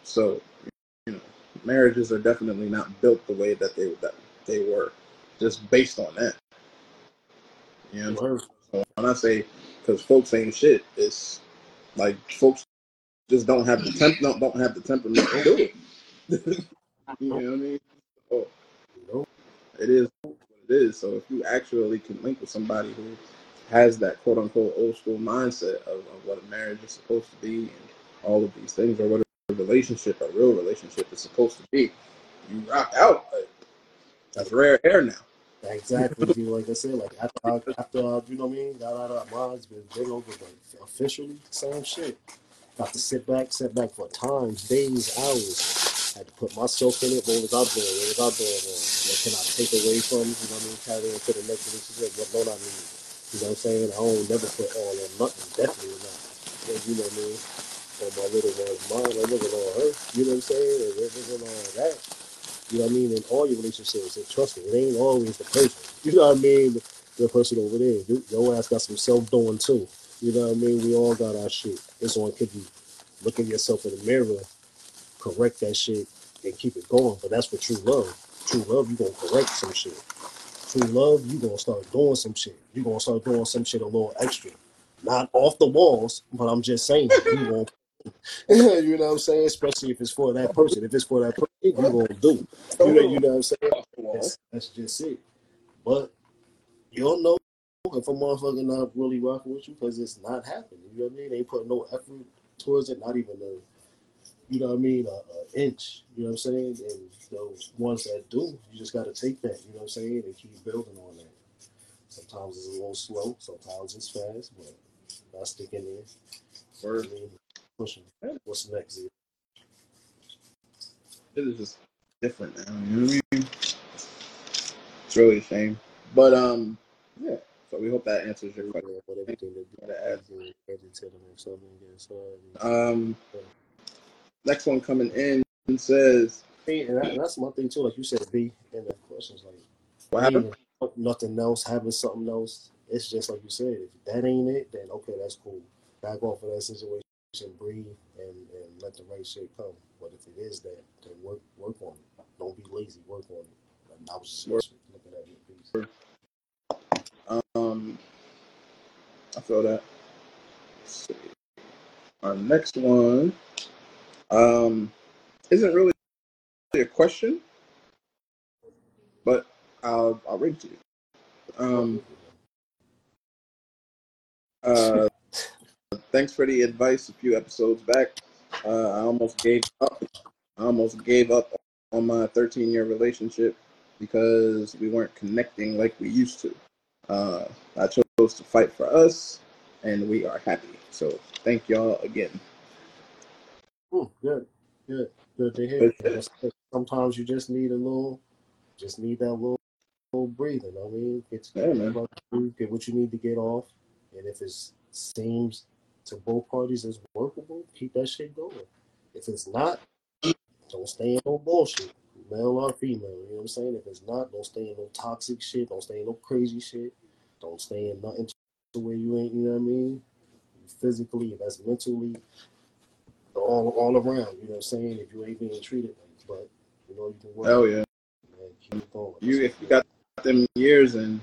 [SPEAKER 5] so you know, marriages are definitely not built the way that they that they were, just based on that. You know, so when I say because folks ain't shit, it's like folks just don't have the temp don't, don't have the temperament to do it. [LAUGHS] you know what I mean? So
[SPEAKER 1] You know?
[SPEAKER 5] it is what it is. So if you actually can link with somebody who has that quote unquote old school mindset of, of what a marriage is supposed to be and all of these things, or what a relationship, a real relationship, is supposed to be, you rock out. That's rare air now.
[SPEAKER 1] Exactly. Like I said, like after I, after you know what I mean, got out of our minds, been big over, but officially, same shit. Got to sit back, sit back for times, days, hours. Had to put myself in it. What was I doing? What was I doing wrong? What can I take away from? You know what I mean? Carry into the next relationship. What don't I need? You know what I'm saying? I don't never put all on nothing. Definitely not. You know what I mean? On my little one's mind, I wasn't on her. You know what I'm saying? It wasn't that. You know what I mean? In all your relationships, and trust me, it ain't always the person. [LAUGHS] You know what I mean? The person over there. You- Your ass got some self doing too. You know what I mean? We all got our shit. This one could be looking yourself in the mirror, correct that shit, and keep it going. But that's what true love. True love, you gonna correct some shit. True love, you gonna start doing some shit. You gonna start doing some shit a little extra. Not off the walls, but I'm just saying you [LAUGHS] gonna [LAUGHS] you know what I'm saying? Especially if it's for that person. If it's for that person, you gonna do. You know, you know what I'm saying? That's, that's just it. But you'll know if a motherfucker not really rocking with you because it's not happening. You know what I mean? They put no effort towards it, not even a you know what I mean, a, a inch. You know what I'm saying? And those ones that do, you just got to take that. You know what I'm saying, and keep building on that. Sometimes it's a little slow, sometimes it's fast, but not sticking in.
[SPEAKER 5] Word.
[SPEAKER 1] I pushing. What's next? Z?
[SPEAKER 5] It is just different now. You know what I mean? It's really a shame. But um, yeah. So we hope that answers your question.
[SPEAKER 1] Yeah, but everything that
[SPEAKER 5] Gotta add.
[SPEAKER 1] you added to or something. Yeah,
[SPEAKER 5] Um, next one coming in says,
[SPEAKER 1] Hey, and that, that's my thing too. Like you said, B, and the questions like
[SPEAKER 5] "What happened?"
[SPEAKER 1] nothing else, having something else. It's just like you said. If that ain't it, then okay, that's cool. Back off of that situation, breathe, and, and let the right shit come. But if it is that, then work work on it. Don't be lazy. Work on it. Like, I was just
[SPEAKER 5] Work.
[SPEAKER 1] looking at your piece.
[SPEAKER 5] Um, I feel that. Let's see. Our next one um, isn't really a question, but I'll I'll read it to you. Um, uh, thanks for the advice a few episodes back. Uh, I almost gave up. I almost gave up on my 13 year relationship because we weren't connecting like we used to. Uh, I chose to fight for us, and we are happy. So thank y'all again.
[SPEAKER 1] Good, good, good to hear.
[SPEAKER 5] Good shit.
[SPEAKER 1] Uh, that's good. Sometimes you just need a little, just need that little, little breathing. I mean, get,
[SPEAKER 5] Yeah, man.
[SPEAKER 1] get what you need to get off, and if it seems to both parties as workable, keep that shit going. If it's not, don't stay in no bullshit, male or female. You know what I'm saying? If it's not, don't stay in no toxic shit. Don't stay in no crazy shit. Don't stay in nothing to where you ain't. You know what I mean? Physically, if that's mentally, all all around. You know what I'm saying? If you ain't being treated but you know you can work.
[SPEAKER 5] Hell yeah.
[SPEAKER 1] Man, keep going.
[SPEAKER 5] You if you got them years and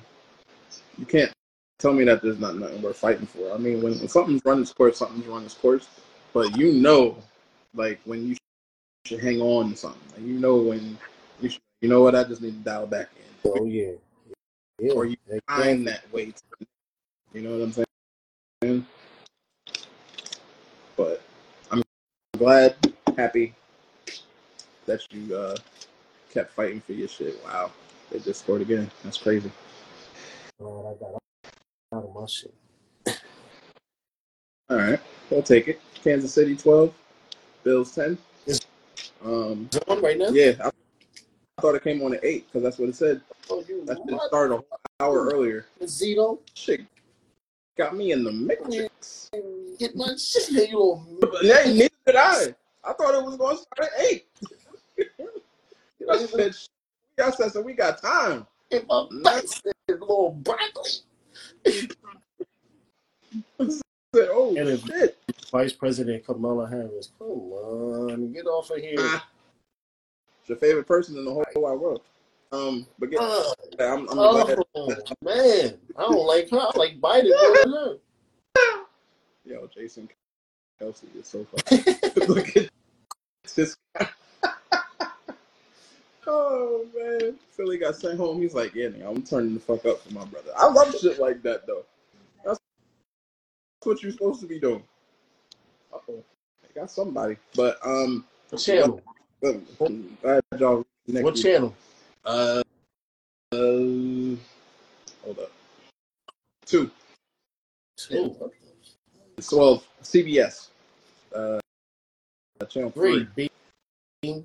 [SPEAKER 5] you can't tell me that there's not nothing worth fighting for. I mean, when, when something's run its course, something's run its course. But you know, like when you should hang on to something. Like, you know when you should, you know what I just need to dial back in.
[SPEAKER 1] Oh yeah, yeah.
[SPEAKER 5] Or you. Find that way. to- You know what I'm saying? But I'm glad, happy that you uh, kept fighting for your shit. Wow, they just scored again. That's crazy.
[SPEAKER 1] Glad I got out of my shit.
[SPEAKER 5] All right, we'll take it. Kansas City 12, Bills 10.
[SPEAKER 1] Is-
[SPEAKER 5] Um,
[SPEAKER 1] on right now?
[SPEAKER 5] yeah, I, I thought it came on at 8 because that's what it said.
[SPEAKER 1] Oh, you
[SPEAKER 5] That should start an hour earlier.
[SPEAKER 1] Zito,
[SPEAKER 5] Shit got me in the matrix.
[SPEAKER 1] Get my shit you little.
[SPEAKER 5] But hey, neither did I. I thought it was going to start at 8. [LAUGHS] I said, "Shit." I said, so we got time.
[SPEAKER 1] Get my face, little broccoli. [LAUGHS]
[SPEAKER 5] I said, oh,
[SPEAKER 1] And if-
[SPEAKER 5] shit.
[SPEAKER 1] Vice President Kamala Harris, come on, get off of here.
[SPEAKER 5] Ah. It's your favorite person in the whole wide world. Um, but get,
[SPEAKER 1] Ah,
[SPEAKER 5] I'm, I'm glad.
[SPEAKER 1] oh man, I don't like her. I like Biden more than her.
[SPEAKER 5] Yo, Jason Kelce is so [LAUGHS] funny. [LAUGHS] Look at this guy. [LAUGHS] oh man, Philly got sent home. He's like, yeah, nigga, I'm turning the fuck up for my brother. I love shit like that though. That's what you're supposed to be doing. Uh oh, they got somebody. But um,
[SPEAKER 1] What channel?
[SPEAKER 5] um, glad y'all connected.
[SPEAKER 1] What channel?
[SPEAKER 5] Uh, uh, hold up. Two.
[SPEAKER 1] Two.
[SPEAKER 5] Twelve. CBS. Uh, channel three.
[SPEAKER 1] Three. B.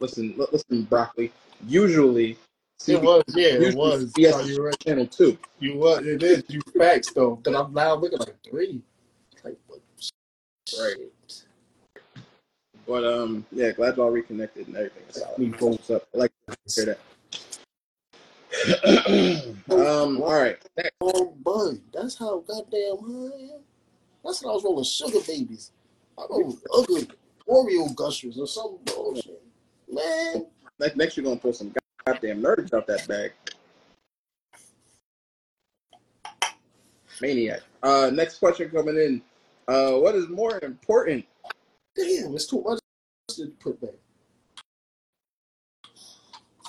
[SPEAKER 5] Listen, li- listen, broccoli. Usually,
[SPEAKER 1] It was, yeah, it was.
[SPEAKER 5] CBS
[SPEAKER 1] you're right.
[SPEAKER 5] channel two.
[SPEAKER 1] You was. It is. You facts though. Cause I'm now looking like three. Like what?
[SPEAKER 5] Right. But um, yeah, glad y'all reconnected and everything.
[SPEAKER 1] Me both.
[SPEAKER 5] Up? I like to hear that. [COUGHS] um, all right. Next.
[SPEAKER 1] Oh, bud, that's how goddamn high I am. That's how I was rolling sugar babies. I rolled ugly Oreo gushers or some bullshit. Man,
[SPEAKER 5] Next, next you're gonna pull some goddamn nerds out that bag. Maniac. Uh, next question coming in. Uh, what is more important?
[SPEAKER 1] damn, it's too much to put back.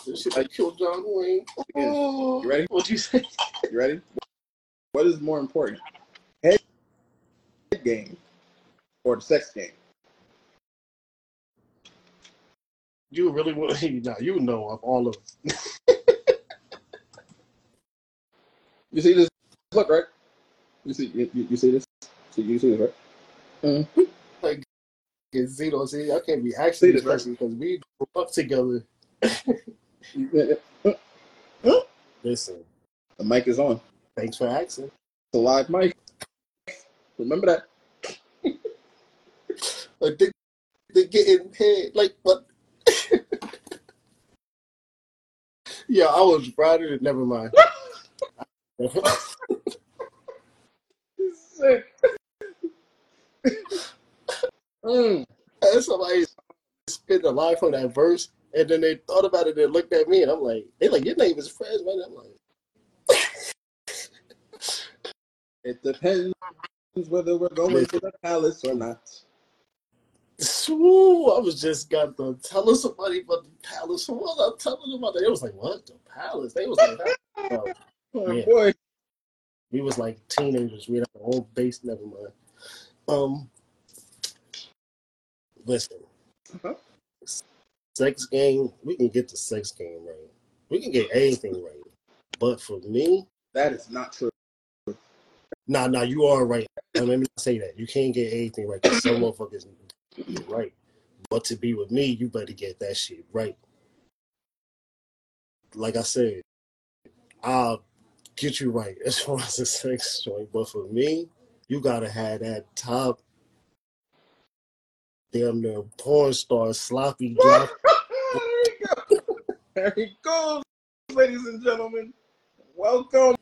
[SPEAKER 1] This shit like killed John Wayne. Oh,
[SPEAKER 5] You ready?
[SPEAKER 1] What'd you say?
[SPEAKER 5] You ready? What is more important? Head game or the sex game?
[SPEAKER 1] You really want? [LAUGHS] Nah, you know of all of. [LAUGHS]
[SPEAKER 5] You see this look right? You see you, you you see this? See you see this right? Mm-hmm.
[SPEAKER 1] Like Zito, see, I can't be asking
[SPEAKER 5] See
[SPEAKER 1] this
[SPEAKER 5] this, right?
[SPEAKER 1] person because we grew up together. [LAUGHS] Listen, the
[SPEAKER 5] mic is on.
[SPEAKER 1] thanks for asking.
[SPEAKER 5] It's a live mic. Remember that. [LAUGHS]
[SPEAKER 1] Like they, they getting paid. Like what? [LAUGHS] yeah, I was brighter. than Never mind.
[SPEAKER 5] Sick. mm.
[SPEAKER 1] And somebody spit the line from that verse, and then they thought about it and looked at me, and I'm like, they like, your name is Fred, man. I'm like, [LAUGHS]
[SPEAKER 5] It depends whether we're going to the palace or not.
[SPEAKER 1] Ooh, I was just got to telling somebody about the palace. Who was I telling them about that? It was like, what the palace? They was like, oh,
[SPEAKER 5] Oh boy.
[SPEAKER 1] we was like teenagers. We had our own base. Never mind. Um, listen,
[SPEAKER 5] Uh-huh.
[SPEAKER 1] sex game. We can get the sex game right. We can get anything right. But for me,
[SPEAKER 5] That is not true.
[SPEAKER 1] Nah, nah, you are right. Let me not say that. You can't get anything right. 'cause some motherfuckers get right. But to be with me, you better get that shit right. Like I said, I'll get you right [LAUGHS] as far as the sex joint. But for me, you gotta have that top damn near porn star sloppy [LAUGHS] drop.
[SPEAKER 5] there he goes, ladies and gentlemen. Welcome,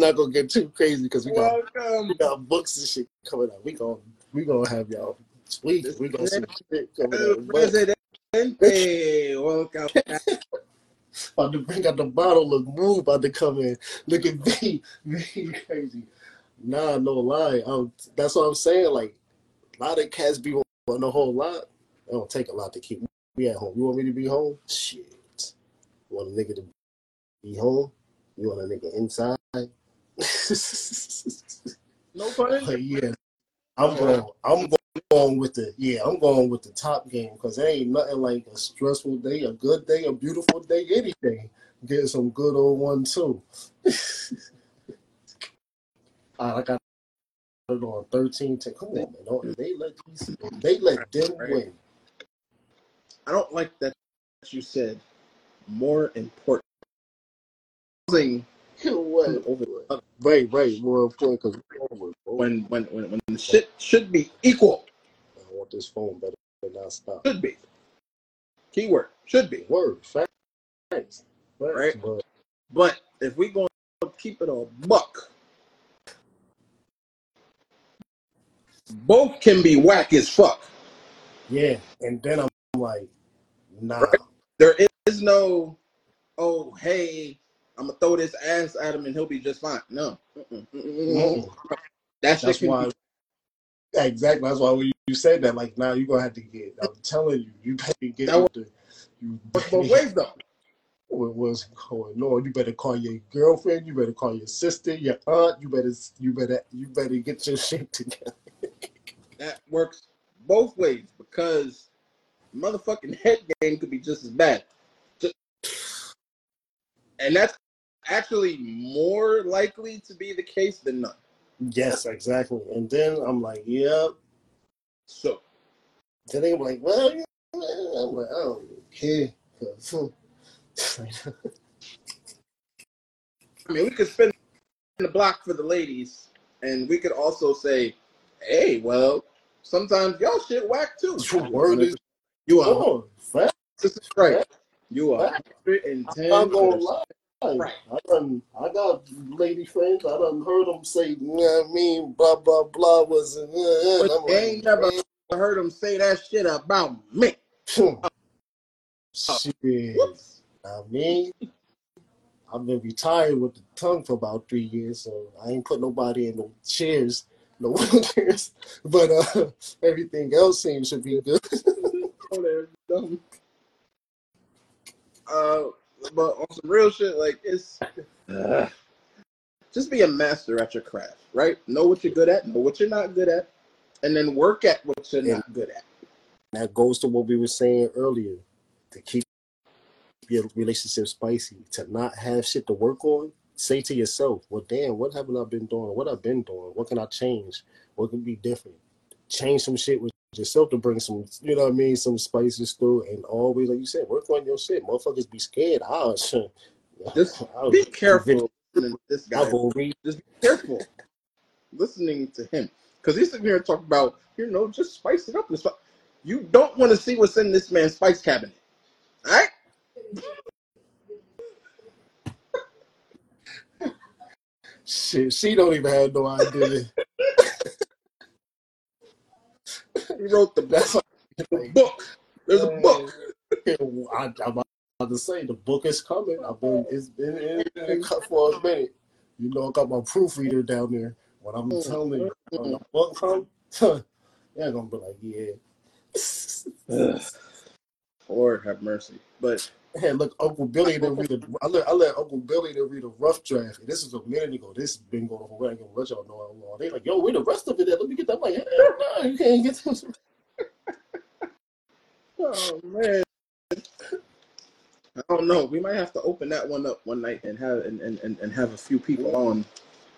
[SPEAKER 1] not gonna get too crazy because we got
[SPEAKER 5] welcome.
[SPEAKER 1] we got books and shit coming up. We gonna we gonna have y'all sweet. We gonna see shit coming
[SPEAKER 5] El
[SPEAKER 1] out. But
[SPEAKER 5] Presidente, welcome. [LAUGHS]
[SPEAKER 1] about to bring out the bottle of move about to come in. Look at [LAUGHS] me, me crazy. Nah, no lie. Um, that's what I'm saying. Like a lot of cats be on a whole lot. It don't take a lot to keep me at home. You want me to be home? Shit. You want a nigga to be home? You want a nigga inside?
[SPEAKER 5] No pun
[SPEAKER 1] but yeah, I'm going. I'm going with the yeah. I'm going with the top game because there ain't nothing like a stressful day, a good day, a beautiful day, any day. Getting some good old one too. [LAUGHS] I got it on 13 10. Come on, man. Don't, they let these, they let them win.
[SPEAKER 5] I don't like that you said more important. Housing
[SPEAKER 1] What?
[SPEAKER 5] over the other.
[SPEAKER 1] Right, right. More important because
[SPEAKER 5] when when when when the shit should be equal.
[SPEAKER 1] I want this phone better than not stop.
[SPEAKER 5] Should be. Keyword should be.
[SPEAKER 1] Word, facts, facts.
[SPEAKER 5] Right.
[SPEAKER 1] But
[SPEAKER 5] But if we going to keep it a buck, both can be whack as fuck.
[SPEAKER 1] yeah, and then I'm like, nah.
[SPEAKER 5] Right. There is no, oh hey, I'm gonna throw this ass at him and he'll be just fine. No, Mm-mm, mm-mm, mm-mm.
[SPEAKER 1] That's
[SPEAKER 5] can
[SPEAKER 1] why.
[SPEAKER 5] be
[SPEAKER 1] Exactly. That's why when you, said that, like, now you're gonna have to get. I'm telling you, you better get
[SPEAKER 5] That
[SPEAKER 1] with the. You
[SPEAKER 5] both ways though. [LAUGHS]
[SPEAKER 1] what was going on? You better call your girlfriend. You better call your sister, your aunt. You better, you better, you better get your [LAUGHS] shit together.
[SPEAKER 5] That works both ways because motherfucking [LAUGHS] head game could be just as bad. Just- and that's actually more likely to be the case than not.
[SPEAKER 1] Yes, exactly. And then I'm like, yep.
[SPEAKER 5] So
[SPEAKER 1] Then they like, well. I'm like, I don't care.
[SPEAKER 5] I mean, we could spin the block for the ladies, and we could also say, "Hey, well, sometimes y'all shit whack too." [LAUGHS]
[SPEAKER 1] Word is
[SPEAKER 5] you are
[SPEAKER 1] on. Fact.
[SPEAKER 5] this is right. You are
[SPEAKER 1] I'm not gonna lie.
[SPEAKER 5] Right.
[SPEAKER 1] I done, I got lady friends. I done heard them say, you know what I mean, blah blah blah was. Uh, uh, and I'm
[SPEAKER 5] But they ain't never heard them say that shit about me.
[SPEAKER 1] Shit.
[SPEAKER 5] Whoops.
[SPEAKER 1] I mean, I've been retired with the tongue for about three years, so I ain't put nobody in no chairs, no [LAUGHS] wheelchairs. But uh, everything else seems to be good. [LAUGHS]
[SPEAKER 5] Oh, they're dumb. Uh, but on some real shit, like it's uh, just be a master at your craft, right? Know what you're good at, know what you're not good at, and then work at what you're not good at.
[SPEAKER 1] that goes to what we were saying earlier. To keep your relationship spicy, to not have shit to work on, say to yourself, well damn, what haven't I been doing? What I've been doing? What can I change? What can be different? Change some shit with yourself to bring some, you know what I mean, some spices through and always like you said, work on your shit. Motherfuckers be scared. I'll [LAUGHS]
[SPEAKER 5] Just be careful this guy. Just be careful listening to him because he's sitting here and talking about, you know, just spice it up. and stuff. You don't want to see what's in this man's spice cabinet. All right?
[SPEAKER 1] shit. She don't even have no idea. [LAUGHS]
[SPEAKER 5] He wrote the,
[SPEAKER 1] That's [LAUGHS]
[SPEAKER 5] the book. There's a book. [LAUGHS]
[SPEAKER 1] I, I'm about to say the book is coming. I've been it's been in, in for a minute. You know, I got my proofreader down there. What I'm mm-hmm. telling you, when the book come, they're [LAUGHS] gonna be like, yeah.
[SPEAKER 5] Lord have mercy. But
[SPEAKER 1] Hey, look, Uncle Billy didn't read a, I let I let Uncle Billy didn't read a rough draft. And this is a minute ago. This has been going on. I ain't gonna let y'all know how long. They like, yo, where the rest of it at? Let me get that. I'm like, hell no, you can't get this. [LAUGHS]
[SPEAKER 5] oh man. I don't know. We might have to open that one up one night and have and, and, and, and have a few people on.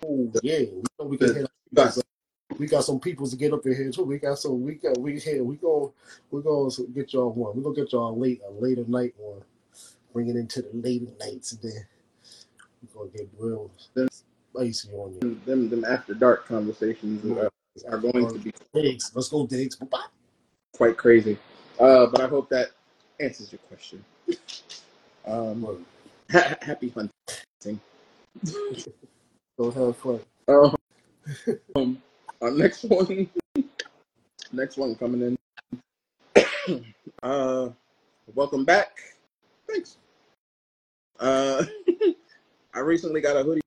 [SPEAKER 1] Oh yeah, we know we.
[SPEAKER 5] Gus.
[SPEAKER 1] We got some people to get up in here too. We got some. We got. We here. We go. We gonna get y'all one. We gonna get y'all late a later night one. Bring it into the later nights and then we're gonna get real spicy on you.
[SPEAKER 5] Them them after dark conversations are, are going to be
[SPEAKER 1] Diggs, let's go, Diggs. Bye.
[SPEAKER 5] quite crazy. Uh, but I hope that answers your question. Um, ha- happy hunting. [LAUGHS]
[SPEAKER 1] Go have fun.
[SPEAKER 5] Um, our next one, [LAUGHS] next one coming in. [COUGHS] uh, welcome back. Thanks. Uh, [LAUGHS] I recently got a hoodie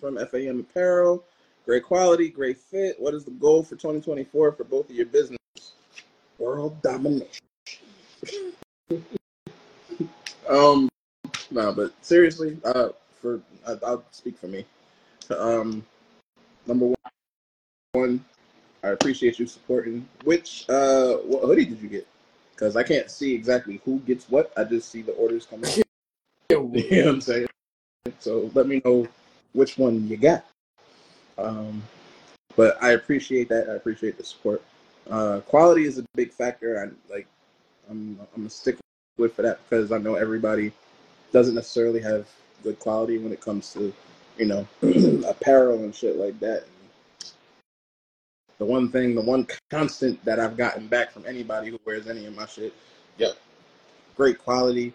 [SPEAKER 5] from FAM Apparel. Great quality, great fit. What is the goal for 2024 for both of your business? World domination. [LAUGHS] um, no, but seriously, uh, for I, I'll speak for me. Um, number one one. I appreciate you supporting. Which uh, what hoodie did you get? Because I can't see exactly who gets what. I just see the orders coming. [LAUGHS] you know what I'm saying? So let me know which one you got. Um, but I appreciate that. I appreciate the support. Uh, quality is a big factor. I like. I'm I'm a stick with for that because I know everybody doesn't necessarily have good quality when it comes to you know [CLEARS THROAT] apparel and shit like that. The one thing, the one constant that I've gotten back from anybody who wears any of my shit, yep, great quality.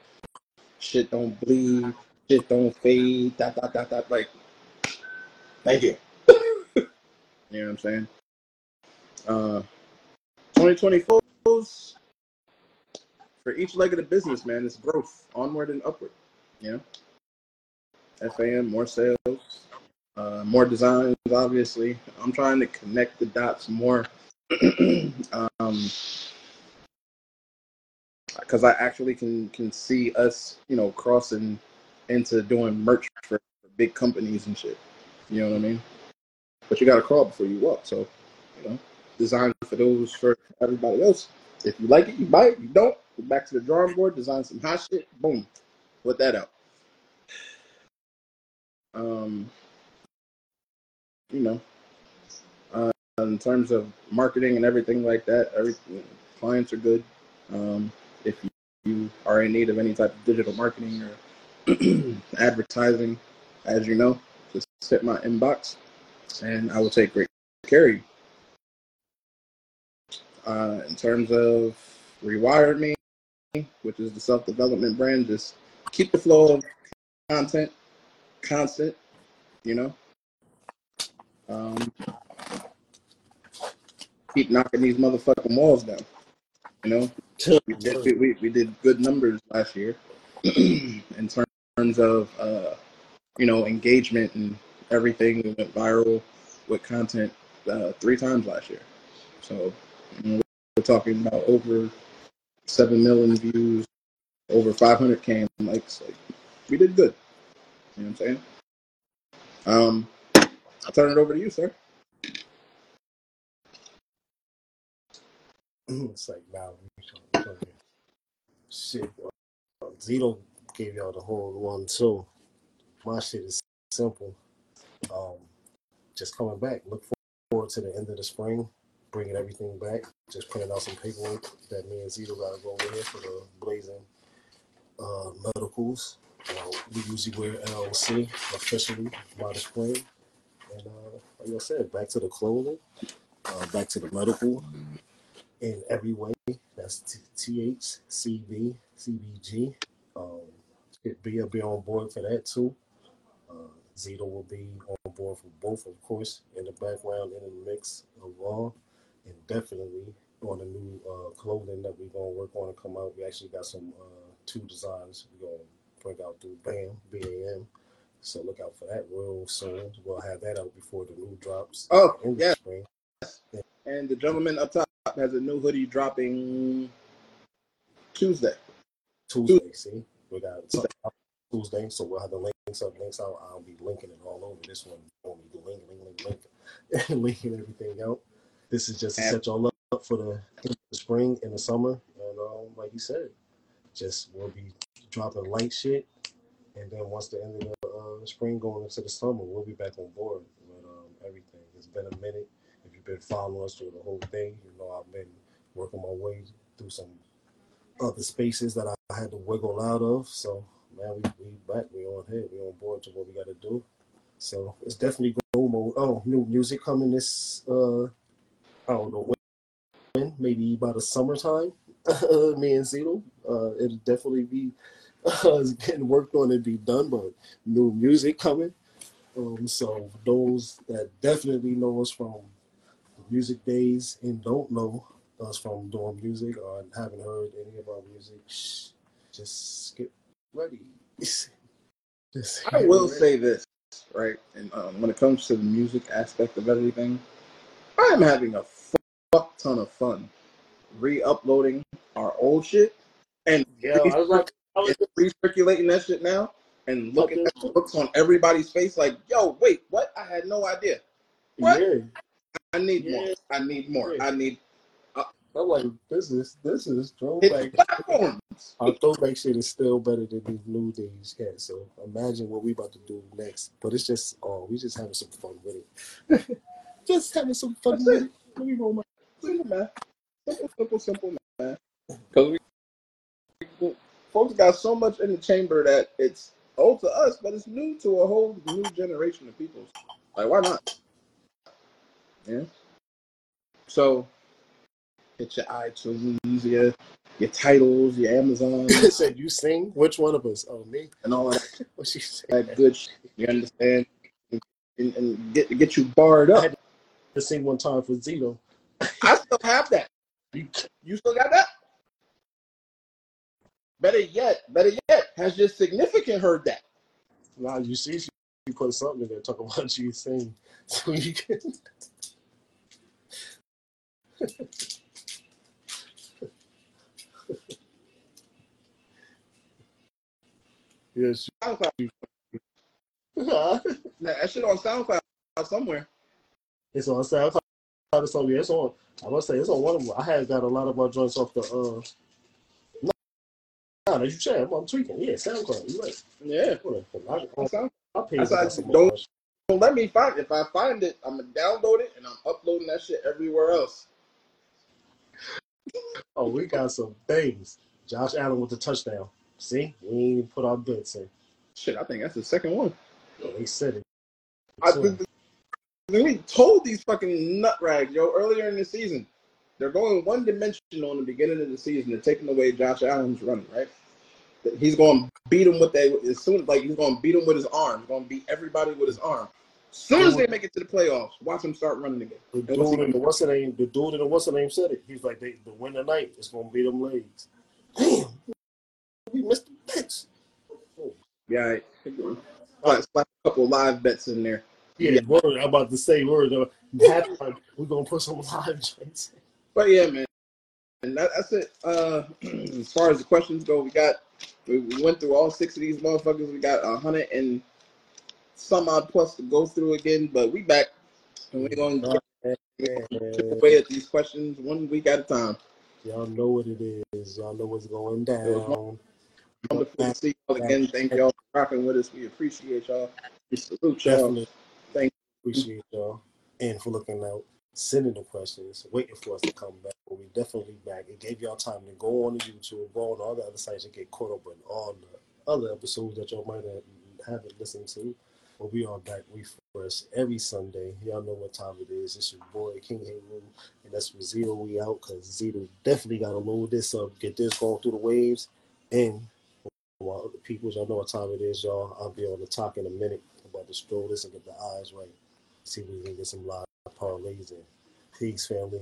[SPEAKER 5] Shit don't bleed. Shit don't fade. Dot dot dot dot. Like, thank you. [LAUGHS] you know what I'm saying? Uh, 2024 for each leg of the business, man, it's growth, onward and upward. You know, FAM, more sales, uh, more designs, obviously. I'm trying to connect the dots more. [CLEARS THROAT] um, because I actually can can see us, you know, crossing into doing merch for, for big companies and shit. You know what I mean? But you got to crawl before you walk. So, you know, design for those for everybody else. If you like it, you buy it. You don't, go back to the drawing board, design some hot shit. Boom, put that out. Um, you know, uh, in terms of marketing and everything like that, clients are good. Um, if you, are in need of any type of digital marketing or [CLEARS THROAT] advertising, as you know, just hit my inbox, and I will take great care of you. Uh, in terms of Rewire Me, which is the self development brand, just keep the flow of content constant, you know. Um, keep knocking these motherfucking walls down, you know. We did, we, we, we did good numbers last year [CLEARS THROAT] in terms of, uh, you know, engagement and everything. We went viral with content uh, three times last year. So you know, we're talking about over 7 million views, over 500k likes. Like, we did good. You know what I'm saying? Um, I'll turn it over to you, sir. [CLEARS THROAT]
[SPEAKER 1] it's like, nah, trying shit. Zito gave y'all the whole one too. My shit is simple. Um, just coming back. Look forward to the end of the spring, bringing everything back. Just printing out some paperwork that me and Zito got to go over here for the blazing uh, medicals. Uh, we usually wear LLC officially by the spring. And uh, like I said, back to the clothing, uh, back to the medical in every way. That's T- TH, CB, CBG. Um, be, be on board for that too. Uh, Zito will be on board for both, of course, in the background in the mix of all. And definitely on the new uh, clothing that we're going to work on and come out. We actually got some uh, two designs we're going to bring out through BAM, BAM. So look out for that real soon. We'll have that out before the new drops
[SPEAKER 5] Oh,
[SPEAKER 1] in the
[SPEAKER 5] yeah.
[SPEAKER 1] spring.
[SPEAKER 5] And the gentleman up top has a new hoodie dropping Tuesday.
[SPEAKER 1] Tuesday, see? We got out Tuesday, so we'll have the links up, links out. I'll be linking it all over this one. Won't be link, link, link, link, [LAUGHS] linking everything out. This is just to set y'all up for the, the spring and the summer. And um, like you said, just we'll be dropping light shit. And then once the end of the uh, spring going into the summer, we'll be back on board with um, everything. It's been a minute. You've been following us through the whole thing, you know I've been working my way through some other spaces that I had to wiggle out of. So man, we we back, we on here, we on board to what we got to do. So it's definitely go mode. Oh, new music coming this. uh I don't know when, maybe by the summertime. [LAUGHS] Me and Zito, uh, it'll definitely be [LAUGHS] uh, getting worked on and be done, but new music coming. Um, so those that definitely know us from music days and don't know us from doing music or haven't heard any of our music, shh, just get ready. [LAUGHS] just
[SPEAKER 5] I will
[SPEAKER 1] ready.
[SPEAKER 5] say this, right? And um, when it comes to the music aspect of everything, I am having a fuck ton of fun re-uploading our old shit and
[SPEAKER 1] Yeah, I was like, I was
[SPEAKER 5] recirculating that shit now and looking at the looks on everybody's face like, yo, wait, what? I had no idea. What?
[SPEAKER 1] yeah.
[SPEAKER 5] I need more.
[SPEAKER 1] Yeah.
[SPEAKER 5] I need more.
[SPEAKER 1] Yeah.
[SPEAKER 5] I need uh,
[SPEAKER 1] I'm like, this is this is throwback.
[SPEAKER 5] platforms.
[SPEAKER 1] Our throwback shit is still better than these new days cat. So imagine what we about to do next. But it's just oh, we just having some fun with it. [LAUGHS] just having some fun
[SPEAKER 5] That's
[SPEAKER 1] with
[SPEAKER 5] it.
[SPEAKER 1] it. Let me roll my
[SPEAKER 5] Simple man. Simple, simple, simple man. Because we, folks got so much in the chamber that it's old to us, but it's new to a whole new generation of people. Like, why not? Yeah. So, get your iTunes, your your titles, your Amazon, [LAUGHS]
[SPEAKER 1] said you sing? Which one of us? Oh me.
[SPEAKER 5] and all that, [LAUGHS]
[SPEAKER 1] What she said?
[SPEAKER 5] that good shit. You understand? And, and get get you barred
[SPEAKER 1] I
[SPEAKER 5] up.
[SPEAKER 1] had to sing one time for Zito.
[SPEAKER 5] I still have that.
[SPEAKER 1] You,
[SPEAKER 5] You still got that? Better yet, better yet, has your significant heard that?
[SPEAKER 1] wow, you see, she, she put something in there talking about [LAUGHS] you sing. So you can. [LAUGHS] yes. [LAUGHS]
[SPEAKER 5] SoundCloud. That that shit on SoundCloud somewhere.
[SPEAKER 1] It's on SoundCloud. It's on. Yeah, it's on. I must say it's on one of them. I had got a lot of my joints off the. uh No, no, as you said, I'm, I'm tweaking. Yeah, SoundCloud. You right.
[SPEAKER 5] Yeah.
[SPEAKER 1] Hold on. I,
[SPEAKER 5] On
[SPEAKER 1] I, I paid
[SPEAKER 5] That's
[SPEAKER 1] for
[SPEAKER 5] I
[SPEAKER 1] some
[SPEAKER 5] don't-
[SPEAKER 1] more.
[SPEAKER 5] Don't let me find it. If I find it, I'm gonna download it and I'm uploading that shit everywhere else.
[SPEAKER 1] Oh, we got some things. Josh Allen with the touchdown. See, we ain't even put our bets in.
[SPEAKER 5] Shit, I think that's the second one.
[SPEAKER 1] Oh, they said it.
[SPEAKER 5] I we told these fucking nut rags, yo, earlier in the season. They're going one dimensional in the beginning of the season. They're taking away Josh Allen's running, right? That He's going to beat him with that as soon like he's going to beat him with his arm. He's going to beat everybody with his arm. As soon as they make it to the playoffs, watch them start running again.
[SPEAKER 1] The
[SPEAKER 5] And what's he
[SPEAKER 1] dude in the what's the name? The dude in the what's the name said it. He's like, they, the win tonight is gonna be them legs. Damn, we missed the bets.
[SPEAKER 5] Yeah, all right, slap a couple live bets in there.
[SPEAKER 1] Yeah, word. I'm about to say word. Halftime, we're gonna put some live joints. in.
[SPEAKER 5] But yeah, man, and that, that's it. Uh, [CLEARS THROAT] as far as the questions go, we got we, we went through all six of these motherfuckers. We got a hundred and some odd plus to go through again, but we back and we're going to chip away at these questions one week at a time.
[SPEAKER 1] Y'all know what it is. Y'all know what's going down.
[SPEAKER 5] It was
[SPEAKER 1] down.
[SPEAKER 5] wonderful to see y'all again. Thank y'all for rocking with us. We appreciate y'all. We salute y'all.
[SPEAKER 1] Definitely
[SPEAKER 5] Thank you.
[SPEAKER 1] appreciate y'all and for looking out, sending the questions, waiting for us to come back. But we definitely back. It gave y'all time to go on to YouTube, go on all the other sites and get caught up on all the other episodes that y'all might have haven't listened to. But we are back. We fresh every Sunday. Y'all know what time it is. It's your boy King Heru, and that's with Zito. We out because Zito definitely got to load this up, get this going through the waves, and while other people, y'all know what time it is, y'all. I'll be on the talk in a minute. About to stroll this and get the eyes right. See if we can get some live parlays in. Peace, family.